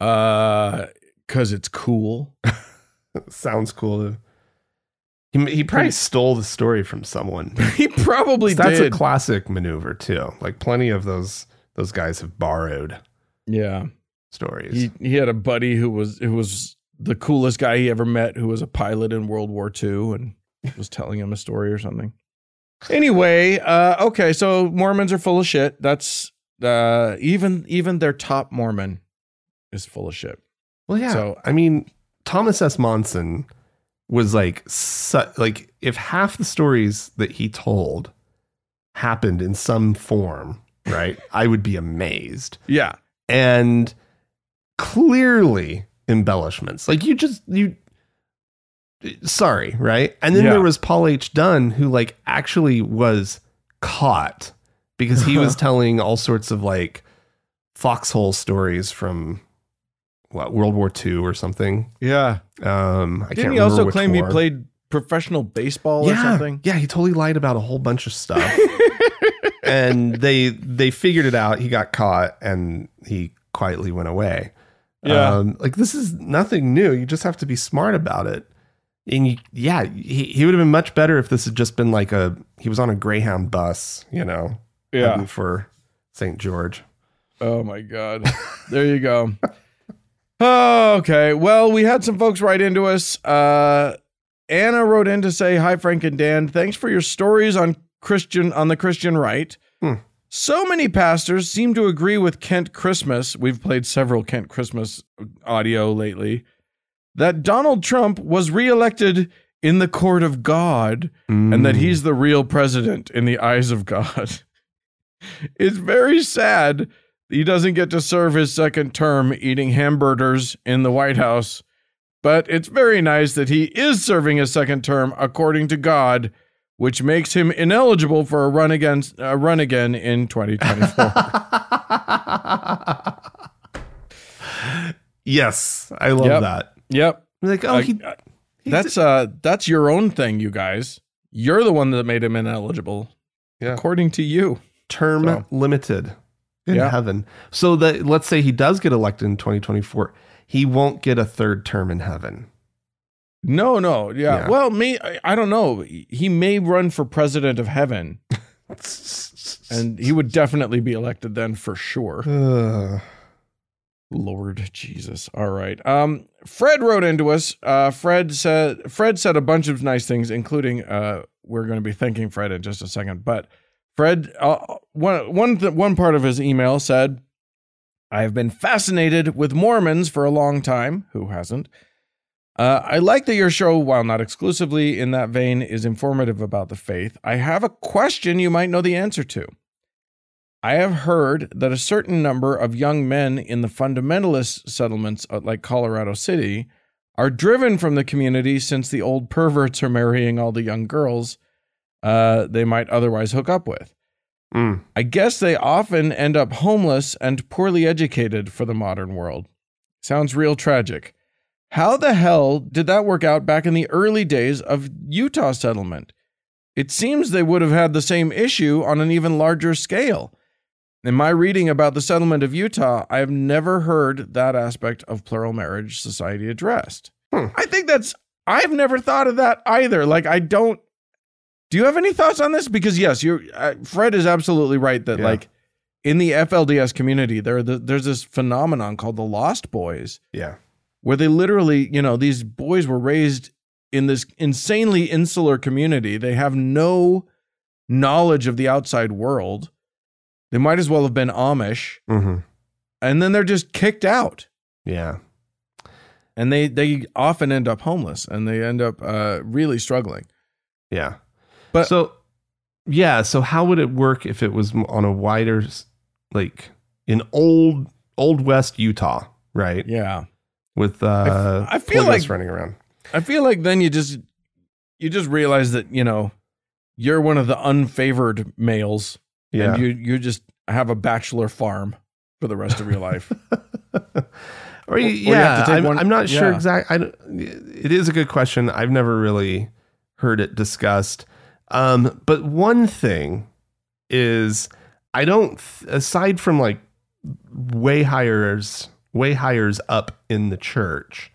Uh cuz it's cool. Sounds cool. He, he probably stole the story from someone. He probably did. That's did. a classic maneuver too. Like plenty of those those guys have borrowed yeah. stories. He he had a buddy who was who was the coolest guy he ever met who was a pilot in World War II and was telling him a story or something. Anyway, uh okay, so Mormons are full of shit. That's uh even even their top Mormon is full of shit. well, yeah. so- I mean, Thomas S. Monson was like, su- like if half the stories that he told happened in some form, right? I would be amazed. Yeah. and clearly embellishments. Like you just you sorry, right? And then Yeah. there was Paul H. Dunn who like actually was caught because he was telling all sorts of like foxhole stories from what World War II or something. Yeah. Um I can't Didn't he also claim he played professional baseball or something? Yeah, he totally lied about a whole bunch of stuff. and they they figured it out. He got caught and he quietly went away. Yeah. Um, like this is nothing new. You just have to be smart about it. And you, yeah, he, he would have been much better if this had just been like a he was on a Greyhound bus, you know, heading for St. George. Oh my god. there you go. Oh, okay. Well, we had some folks write into us. Uh Anna wrote in to say, Hi Frank and Dan. Thanks for your stories on Christian on the Christian right. Hmm. So many pastors seem to agree with Kent Christmas. We've played several Kent Christmas audio lately. That Donald Trump was reelected in the court of God and that Mm. he's the real president in the eyes of God. it's very sad he doesn't get to serve his second term eating hamburgers in the White House, but it's very nice that he is serving his second term according to God, which makes him ineligible for a run against a run again in 2024. yes, I love Yep. that. yep. Like, oh, Uh, he, he That's uh that's your own thing, you guys. You're the one that made him ineligible. Yeah. According to you. term So- limited in Yeah. heaven. So that let's say he does get elected in 2024, he won't get a third term in heaven. No, no, yeah. Yeah. Well, me, I, I don't know. He may run for president of heaven, and he would definitely be elected then for sure. Ugh. Lord Jesus. All right. Um, Fred wrote into us. Uh, Fred said Fred said a bunch of nice things, including uh, we're going to be thanking Fred in just a second. But Fred, uh, one one one part of his email said, "I have been fascinated with Mormons for a long time. Who hasn't?" Uh, I like that your show, while not exclusively in that vein, is informative about the faith. I have a question you might know the answer to. I have heard that a certain number of young men in the fundamentalist settlements uh, like Colorado City are driven from the community since the old perverts are marrying all the young girls uh, they might otherwise hook up with. Mm. I guess they often end up homeless and poorly educated for the modern world. Sounds real tragic. How the hell did that work out back in the early days of Utah settlement? It seems they would have had the same issue on an even larger scale. In my reading about the settlement of Utah, I have never heard that aspect of plural marriage society addressed. Hmm. I think that's, I've never thought of that either. Like, I don't, do you have any thoughts on this? Because, yes, you're, uh, Fred is absolutely right that, Yeah. like, in the FLDS community, there are the, there's this phenomenon called the Lost Boys, Yeah. where they literally, you know, these boys were raised in this insanely insular community. They have no knowledge of the outside world. They might as well have been Amish, hmm and then they're just kicked out. Yeah. And they they often end up homeless and they end up uh, really struggling. Yeah. But- so, yeah. So how would it work if it was on a wider, like in old old West Utah, right? Yeah. With uh, I feel like- running around. I feel like then you just you just realize that, you know, you're one of the unfavored males Yeah. and you you just have a bachelor farm for the rest of your life. or, you, or you yeah, to I'm, one- I'm not sure yeah. exactly. I it is a good question. I've never really heard it discussed. Um, but one thing is, I don't. Aside from like way hires, way hires up in the church,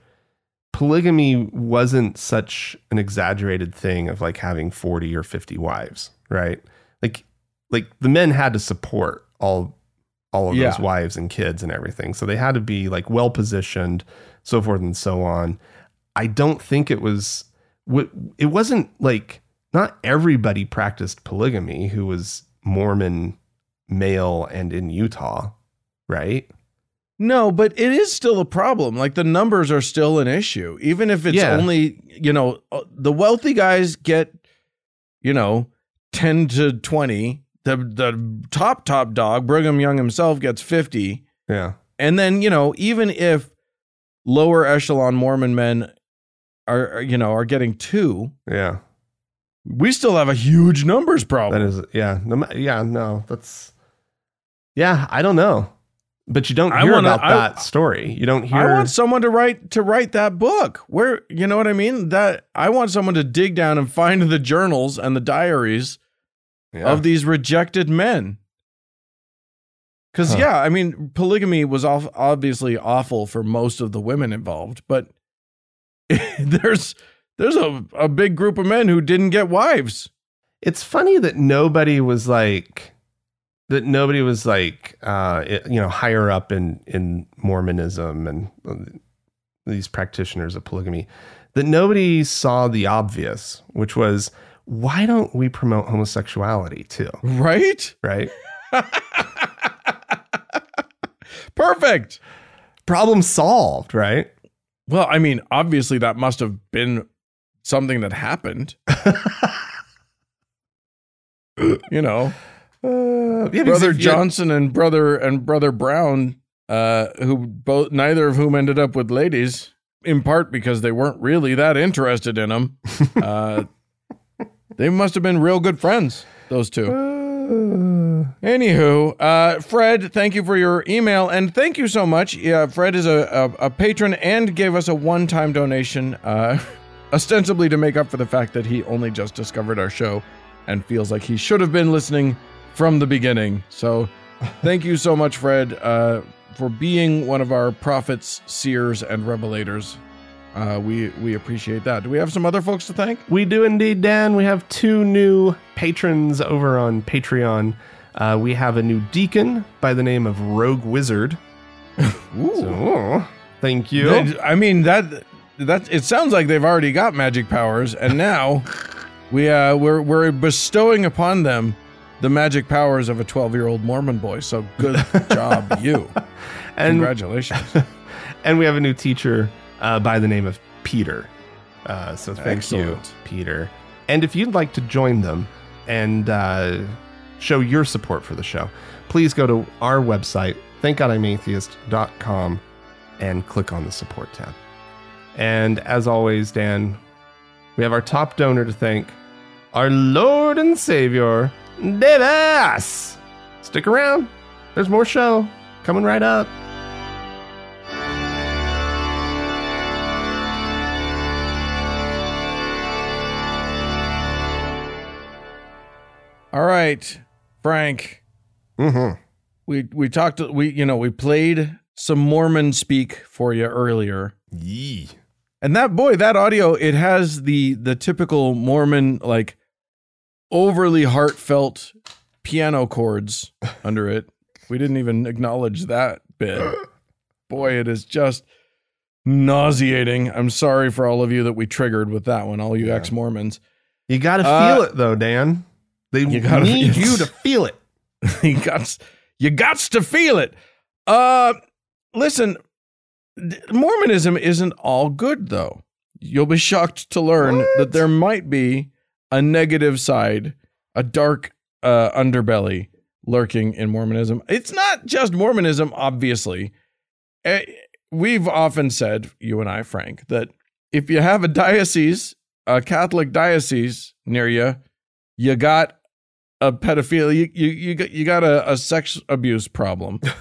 polygamy wasn't such an exaggerated thing of like having 40 or 50 wives, right? Like like the men had to support all all of Yeah. those wives and kids and everything. So they had to be like well positioned, so forth and so on. I don't think it was what it wasn't like not everybody practiced polygamy who was Mormon male and in Utah, right? No, but it is still a problem. Like the numbers are still an issue, even if it's Yeah. only you know uh, the wealthy guys get you know ten to twenty. The the top top dog Brigham Young himself gets fifty, Yeah. and then you know even if lower echelon Mormon men are are, you know are getting two, Yeah. We still have a huge numbers problem. That is, yeah, no, yeah, no, that's, yeah, I don't know, but you don't hear wanna- about I- that story. You don't hear. I want someone to write to write that book. Where you know what I mean? That I want someone to dig down and find the journals and the diaries yeah. of these rejected men. Because Huh. yeah, I mean, polygamy was off, obviously awful for most of the women involved, but there's there's a, a big group of men who didn't get wives. it's funny that nobody was like, that nobody was like, uh, it- you know, higher up in in Mormonism and uh, these practitioners of polygamy, that nobody saw the obvious, which was why don't we promote homosexuality too, Right? right? Perfect. Problem solved, right? Well, I mean, obviously that must have been something that happened. you know, Uh, yeah, brother Johnson and brother and brother Brown, uh, who both neither of whom ended up with ladies, in part because they weren't really that interested in them. uh, they must have been real good friends, those two. Uh, Anywho, uh, Fred, thank you for your email and thank you so much. Yeah, Fred is a, a, a patron and gave us a one time donation, uh, ostensibly to make up for the fact that he only just discovered our show and feels like he should have been listening from the beginning. So thank you so much, Fred, uh, for being one of our prophets, seers, and revelators. Uh, we we appreciate that. Do we have some other folks to thank? We do indeed, Dan. We have two new patrons over on Patreon. Uh, we have a new deacon by the name of Rogue Wizard. Ooh. So, thank you. I mean that that it sounds like they've already got magic powers, and now we uh we're we're bestowing upon them the magic powers of a twelve year old Mormon boy. So good job, you. and Congratulations. and we have a new teacher uh, by the name of Peter. Uh, so thank you, Peter. And if you'd like to join them and uh, show your support for the show, please go to our website, thankgodimatheist.com, and click on the support tab. And as always, Dan, we have our top donor to thank, our Lord and Savior, Davis. Stick around. There's more show coming right up. All right, Frank. Mm-hmm. We we talked. We you know we played some Mormon speak for you earlier. Yee. And that boy, that audio, it has the the typical Mormon like overly heartfelt piano chords under it. We didn't even acknowledge that bit. Boy, it is just nauseating. I'm sorry for all of you that we triggered with that one, all you Yeah. ex-Mormons. You got to Uh, feel it though, Dan. They you gotta- need you to feel it. you got you got to feel it. Uh listen, Mormonism isn't all good though. You'll be shocked to learn What? that there might be a negative side, a dark uh, underbelly lurking in Mormonism. It's not just Mormonism, obviously. Eh, We've often said, you and I, Frank, that if you have a diocese, a Catholic diocese near you, you got a pedophilia, you you you got, you got a, a sex abuse problem.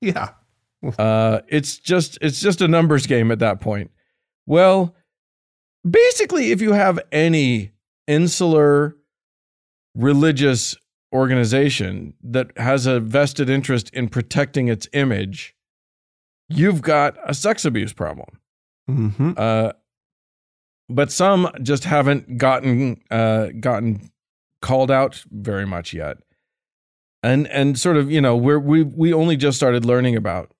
Yeah. Uh, it's just it's just a numbers game at that point. Well, basically, if you have any insular religious organization that has a vested interest in protecting its image, you've got a sex abuse problem. Mm-hmm. Uh, but some just haven't gotten uh, gotten called out very much yet, and and sort of you know we're we we only just started learning about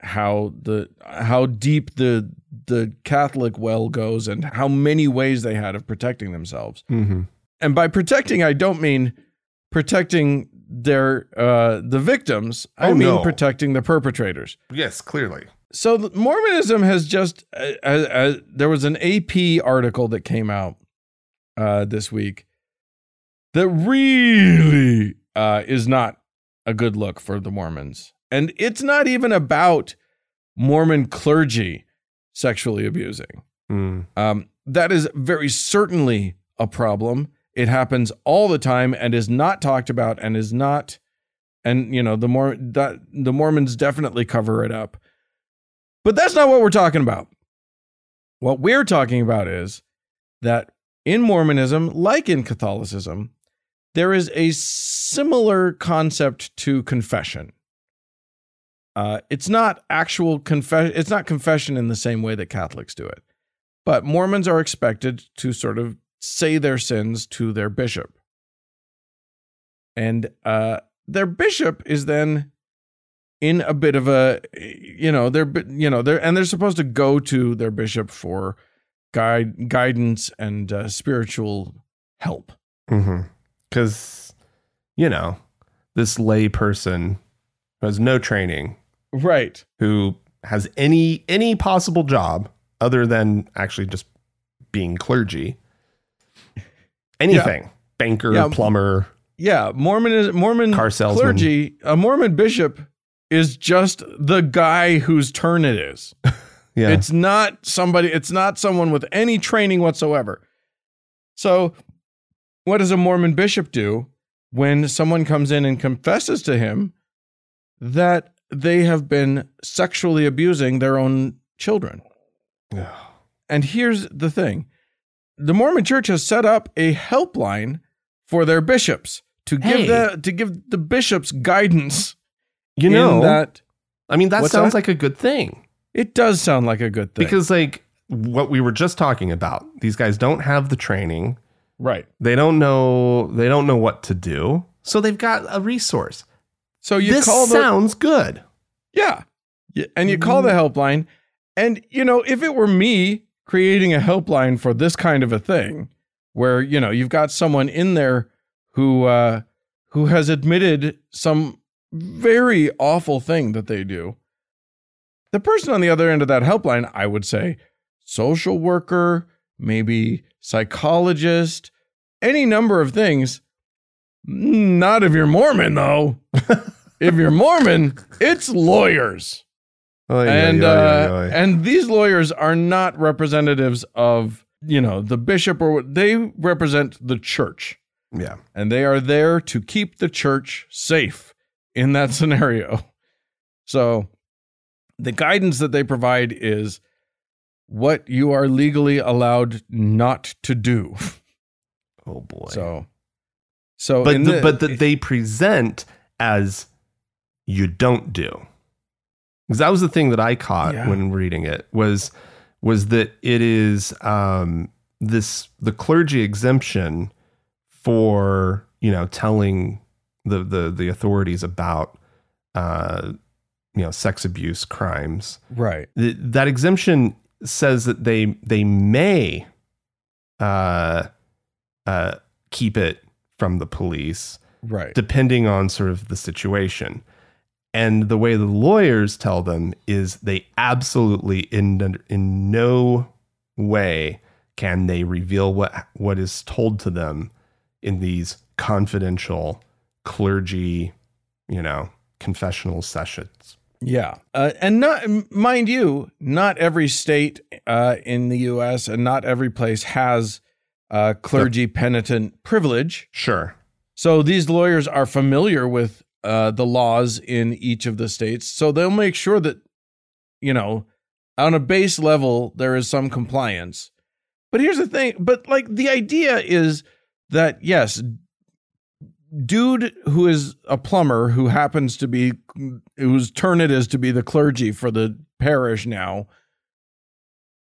how the how deep the the Catholic well goes and how many ways they had of protecting themselves. Mm-hmm. And by protecting, I don't mean protecting their uh, the victims. I Oh, mean no. protecting the perpetrators Yes, clearly. so Mormonism has just uh, uh, uh, there was an AP article that came out uh, this week that really uh, is not a good look for the Mormons, and it's not even about Mormon clergy sexually abusing. Mm. Um, that is very certainly a problem. It happens all the time and is not talked about and is not, and you know the more that the Mormons definitely cover it up. But that's not what we're talking about. What we're talking about is that in Mormonism, like in Catholicism, there is a similar concept to confession. Uh, it's not actual confession. It's not confession in the same way that Catholics do it, but Mormons are expected to sort of say their sins to their bishop, and uh, their bishop is then in a bit of a, you know, they're you know they're and they're supposed to go to their bishop for guide guidance and uh, spiritual help. Because, Mm-hmm. you know, this lay person who has no training, Right. who has any any possible job other than actually just being clergy, anything, banker, Yeah. plumber, Yeah, Mormon is Mormon Car salesman. clergy. A Mormon bishop is just the guy whose turn it is. yeah, It's not somebody. It's not someone with any training whatsoever. So, what does a Mormon bishop do when someone comes in and confesses to him that they have been sexually abusing their own children? And here's the thing the Mormon church has set up a helpline for their bishops to give Hey. the to give the bishops guidance you in know, that I mean, that sounds that? like a good thing. it does sound like a good thing. Because, like, what we were just talking about, these guys don't have the training. right. They don't know. They don't know what to do. So they've got a resource. So you this call the sounds good. Yeah. And you call the helpline. And, you know, if it were me creating a helpline for this kind of a thing, where, you know, you've got someone in there who, uh, who has admitted some very awful thing that they do, the person on the other end of that helpline, I would say, social worker, maybe psychologist, any number of things. Not if you're Mormon, though. if you're Mormon, it's lawyers. And uh, and these lawyers are not representatives of you know the bishop or what they represent the church. Yeah, and they are there to keep the church safe in that scenario. So the guidance that they provide is what you are legally allowed not to do. Oh boy. so so but the, the- but that they present as you don't do. Because that was the thing that I caught Yeah. when reading it was was that it is um, this the clergy exemption for you know telling the the the authorities about uh, you know sex abuse crimes. right Th- that exemption says that they they may uh, uh, keep it from the police right depending on sort of the situation. And the way the lawyers tell them is they absolutely in in no way can they reveal what what is told to them in these confidential clergy, you know, confessional sessions. Yeah, uh, and not mind you, not every state uh, in the U.S. and not every place has uh, clergy penitent privilege. Sure. So these lawyers are familiar with uh, the laws in each of the states, so they'll make sure that you know on a base level there is some compliance. But here's the thing: but like the idea is that yes, dude who is a plumber who happens to be whose turn it is to be the clergy for the parish now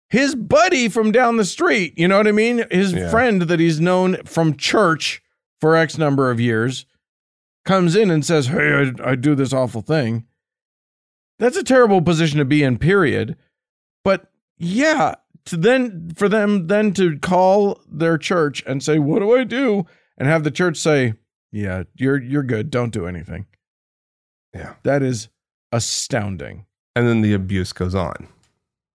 his buddy from down the street, you know what I mean? His Yeah. friend that he's known from church for X number of years comes in and says, Hey, I, I do this awful thing. That's a terrible position to be in, period. But yeah, to then for them then to call their church and say, What do I do? And have the church say, Yeah, you're you're good. Don't do anything. Yeah. That is astounding. And then the abuse goes on.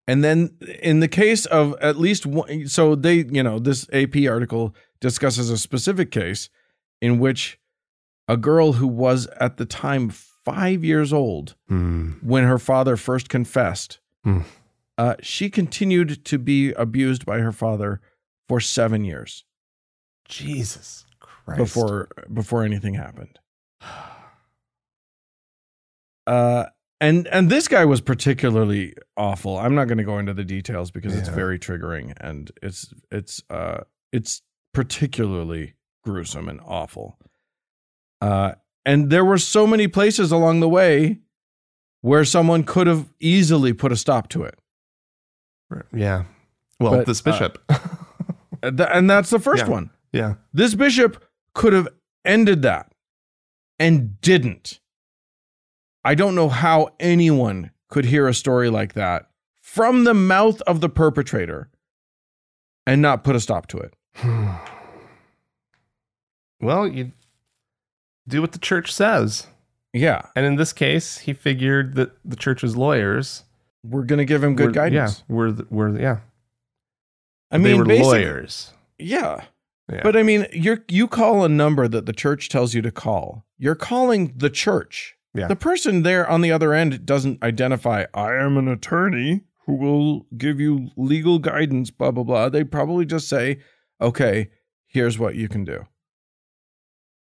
And then in the case of at least one, so they, you know, this AP article discusses a specific case in which a girl who was at the time five years old Hmm. when her father first confessed, Hmm. uh, she continued to be abused by her father for seven years Jesus Christ. before before anything happened. Uh, and and this guy was particularly awful. I'm not going to go into the details because it's very triggering and it's it's uh it's particularly gruesome and awful. Uh, and there were so many places along the way where someone could have easily put a stop to it. Yeah. Well, But, this uh, bishop. And th- and that's the first Yeah. one. yeah. This bishop could have ended that and didn't. I don't know how anyone could hear a story like that from the mouth of the perpetrator and not put a stop to it. well, you do what the church says. Yeah, And in this case, he figured that the church's lawyers we're going to give him good were, guidance. Yeah, were the- were yeah. I they mean, were lawyers. Yeah. Yeah. But I mean, you're you call a number that the church tells you to call. You're calling the church. Yeah. The person there on the other end doesn't identify, I am an attorney who will give you legal guidance, blah, blah, blah. They probably just say, okay, here's what you can do.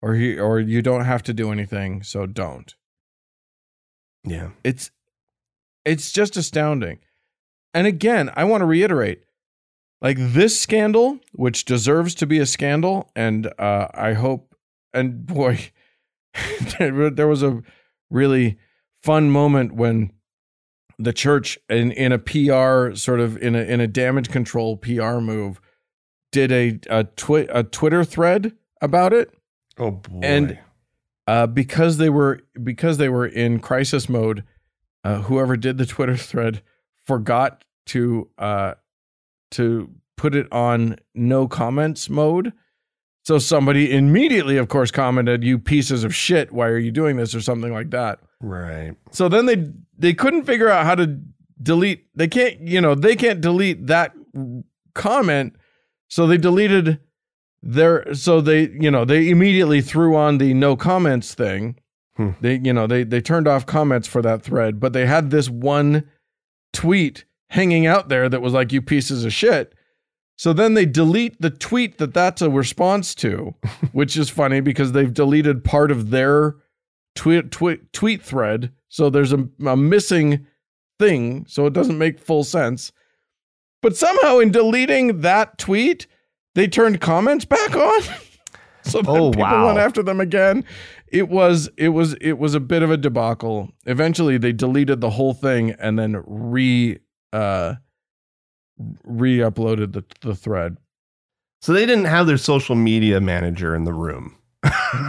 Or he, or you don't have to do anything, so don't. yeah. It's it's just astounding. And again, I want to reiterate like this scandal, which deserves to be a scandal, and uh, I hope, and boy, there there was a really fun moment when the church, in, in a PR sort of in a in a damage control PR move, did a a, twi- a Twitter thread about it Oh boy. And- uh, because they were because they were in crisis mode. Uh, whoever did the Twitter thread forgot to uh, to put it on no comments mode. So somebody immediately, of course, commented, "You pieces of shit! Why are you doing this?" or something like that. right. So then they they couldn't figure out how to delete. They can't, you know, they can't delete that comment. So they deleted their. So they, you know, they immediately threw on the no comments thing. Hmm. They, you know, they they turned off comments for that thread, but they had this one tweet hanging out there that was like, "You pieces of shit." So then they delete the tweet that that's a response to, which is funny because they've deleted part of their tweet tweet tweet thread. So there's a, a missing thing, so it doesn't make full sense. But somehow in deleting that tweet, they turned comments back on. so then Oh, people wow. went after them again. It was it was it was a bit of a debacle. Eventually they deleted the whole thing and then re uh re-uploaded the, the thread. So they didn't have their social media manager in the room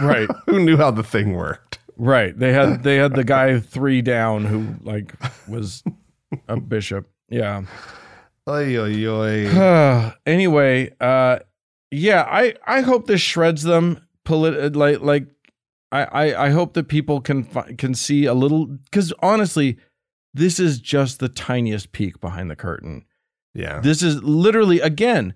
Right. who knew how the thing worked. Right. They had they had the guy three down who like was a bishop. Yeah. Oy, oy, oy. anyway, uh yeah, I I hope this shreds them polit- like like I I I hope that people can fi- can see a little cuz honestly this is just the tiniest peek behind the curtain. yeah. This is literally again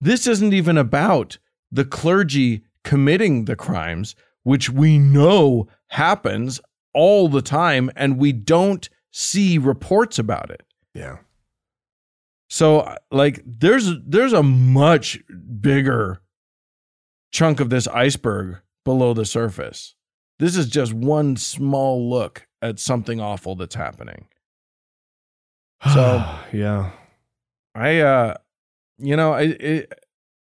this isn't even about the clergy committing the crimes which we know happens all the time and we don't see reports about it. Yeah. So like there's there's a much bigger chunk of this iceberg below the surface. This is just one small look at something awful that's happening. So- yeah. I uh you know, I it,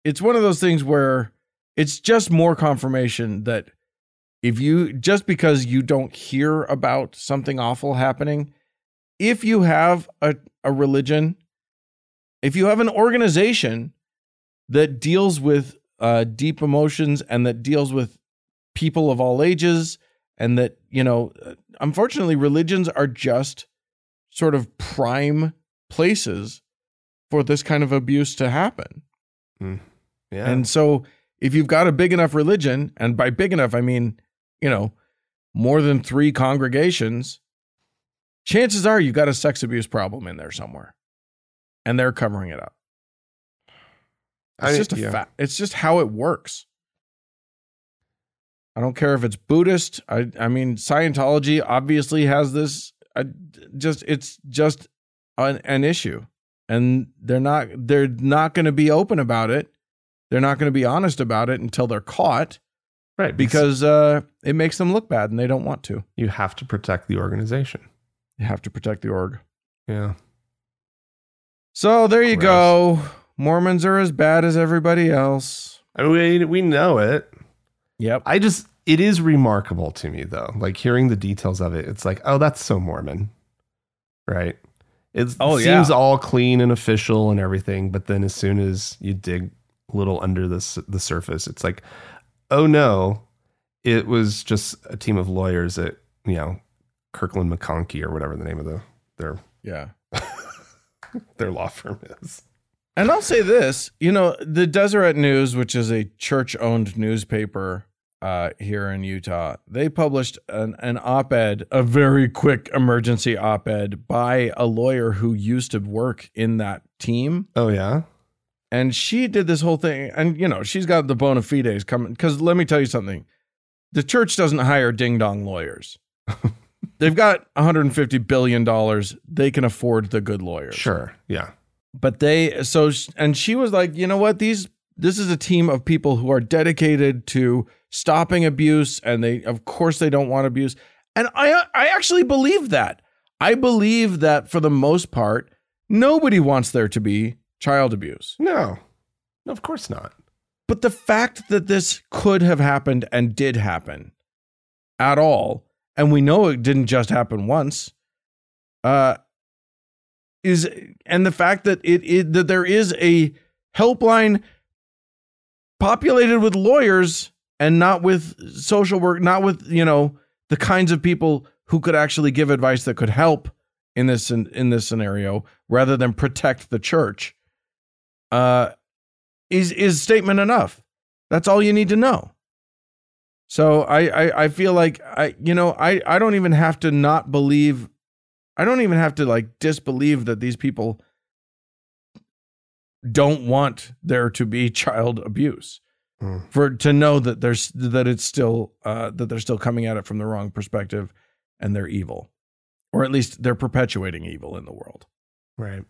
it's one of those things where it's just more confirmation that if you just because you don't hear about something awful happening, if you have a, a religion if you have an organization that deals with uh, deep emotions and that deals with people of all ages, and that, you know, uh, unfortunately, religions are just sort of prime places for this kind of abuse to happen. Yeah. And so if you've got a big enough religion, and by big enough, I mean, you know, more than three congregations, chances are you've got a sex abuse problem in there somewhere. And they're covering it up. It's I just a yeah. fact. It's just how it works. I don't care if it's Buddhist. I I mean Scientology obviously has this. I, just it's just an, an issue, and they're not they're not going to be open about it. They're not going to be honest about it until they're caught right. because uh, it makes them look bad, and they don't want to. you have to protect the organization. You have to protect the org. Yeah. So there you Gross. go. Mormons are as bad as everybody else. I mean, we, we know it. Yep. I just, it is remarkable to me though. Like hearing the details of it, it's like, oh, that's so Mormon. Right. It Oh, seems yeah. all clean and official and everything. But then as soon as you dig a little under the, the surface, it's like, oh no, it was just a team of lawyers at, you know, Kirkland McConkie or whatever the name of the, their, Yeah. their law firm is. And I'll say this, you know, the Deseret News, which is a church-owned newspaper uh, here in Utah, they published an, an op-ed, a very quick emergency op-ed by a lawyer who used to work in that team, Oh yeah. and she did this whole thing. And you know, she's got the bona fides coming. Because let me tell you something, the church doesn't hire ding-dong lawyers. They've got 150 billion dollars. They can afford the good lawyers Sure. Yeah. but they so and she was like you know what these this is a team of people who are dedicated to stopping abuse and they of course they don't want abuse and i i actually believe that i believe that for the most part nobody wants there to be child abuse No. No, of course not. but the fact that this could have happened and did happen at all and we know it didn't just happen once uh is and the fact that it, it that there is a helpline populated with lawyers and not with social work not with you know the kinds of people who could actually give advice that could help in this in, in this scenario rather than protect the church uh is is statement enough? That's all you need to know so I, I i feel like i you know i i don't even have to not believe i don't even have to like disbelieve that these people don't want there to be child abuse Hmm. for to know that there's that it's still uh that they're still coming at it from the wrong perspective and they're evil or at least they're perpetuating evil in the world Right.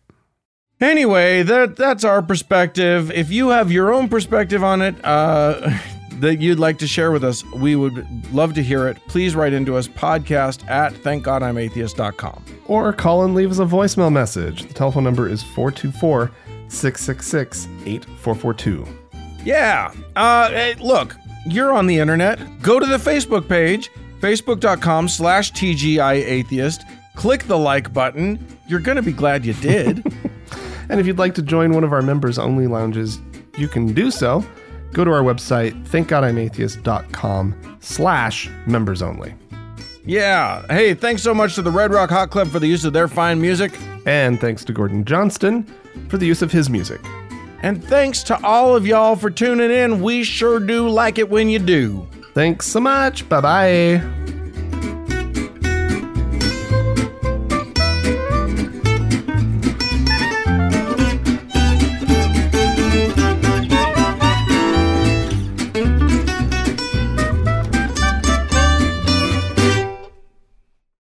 Anyway, that that's our perspective. If you have your own perspective on it uh, that you'd like to share with us, we would love to hear it. Please write into us podcast at thankgodimatheist.com. Or call and leave us a voicemail message. The telephone number is 424 666 8442. Yeah. Uh, hey, look, you're on the internet. Go to the Facebook page, facebook.com slash TGIAtheist. Click the like button. You're going to be glad you did. And if you'd like to join one of our members only lounges, you can do so. Go to our website, thankgodimatheist.com slash members only. yeah. Hey, thanks so much to the Red Rock Hot Club for the use of their fine music. And thanks to Gordon Johnston for the use of his music. And thanks to all of y'all for tuning in. We sure do like it when you do. Thanks so much. Bye bye.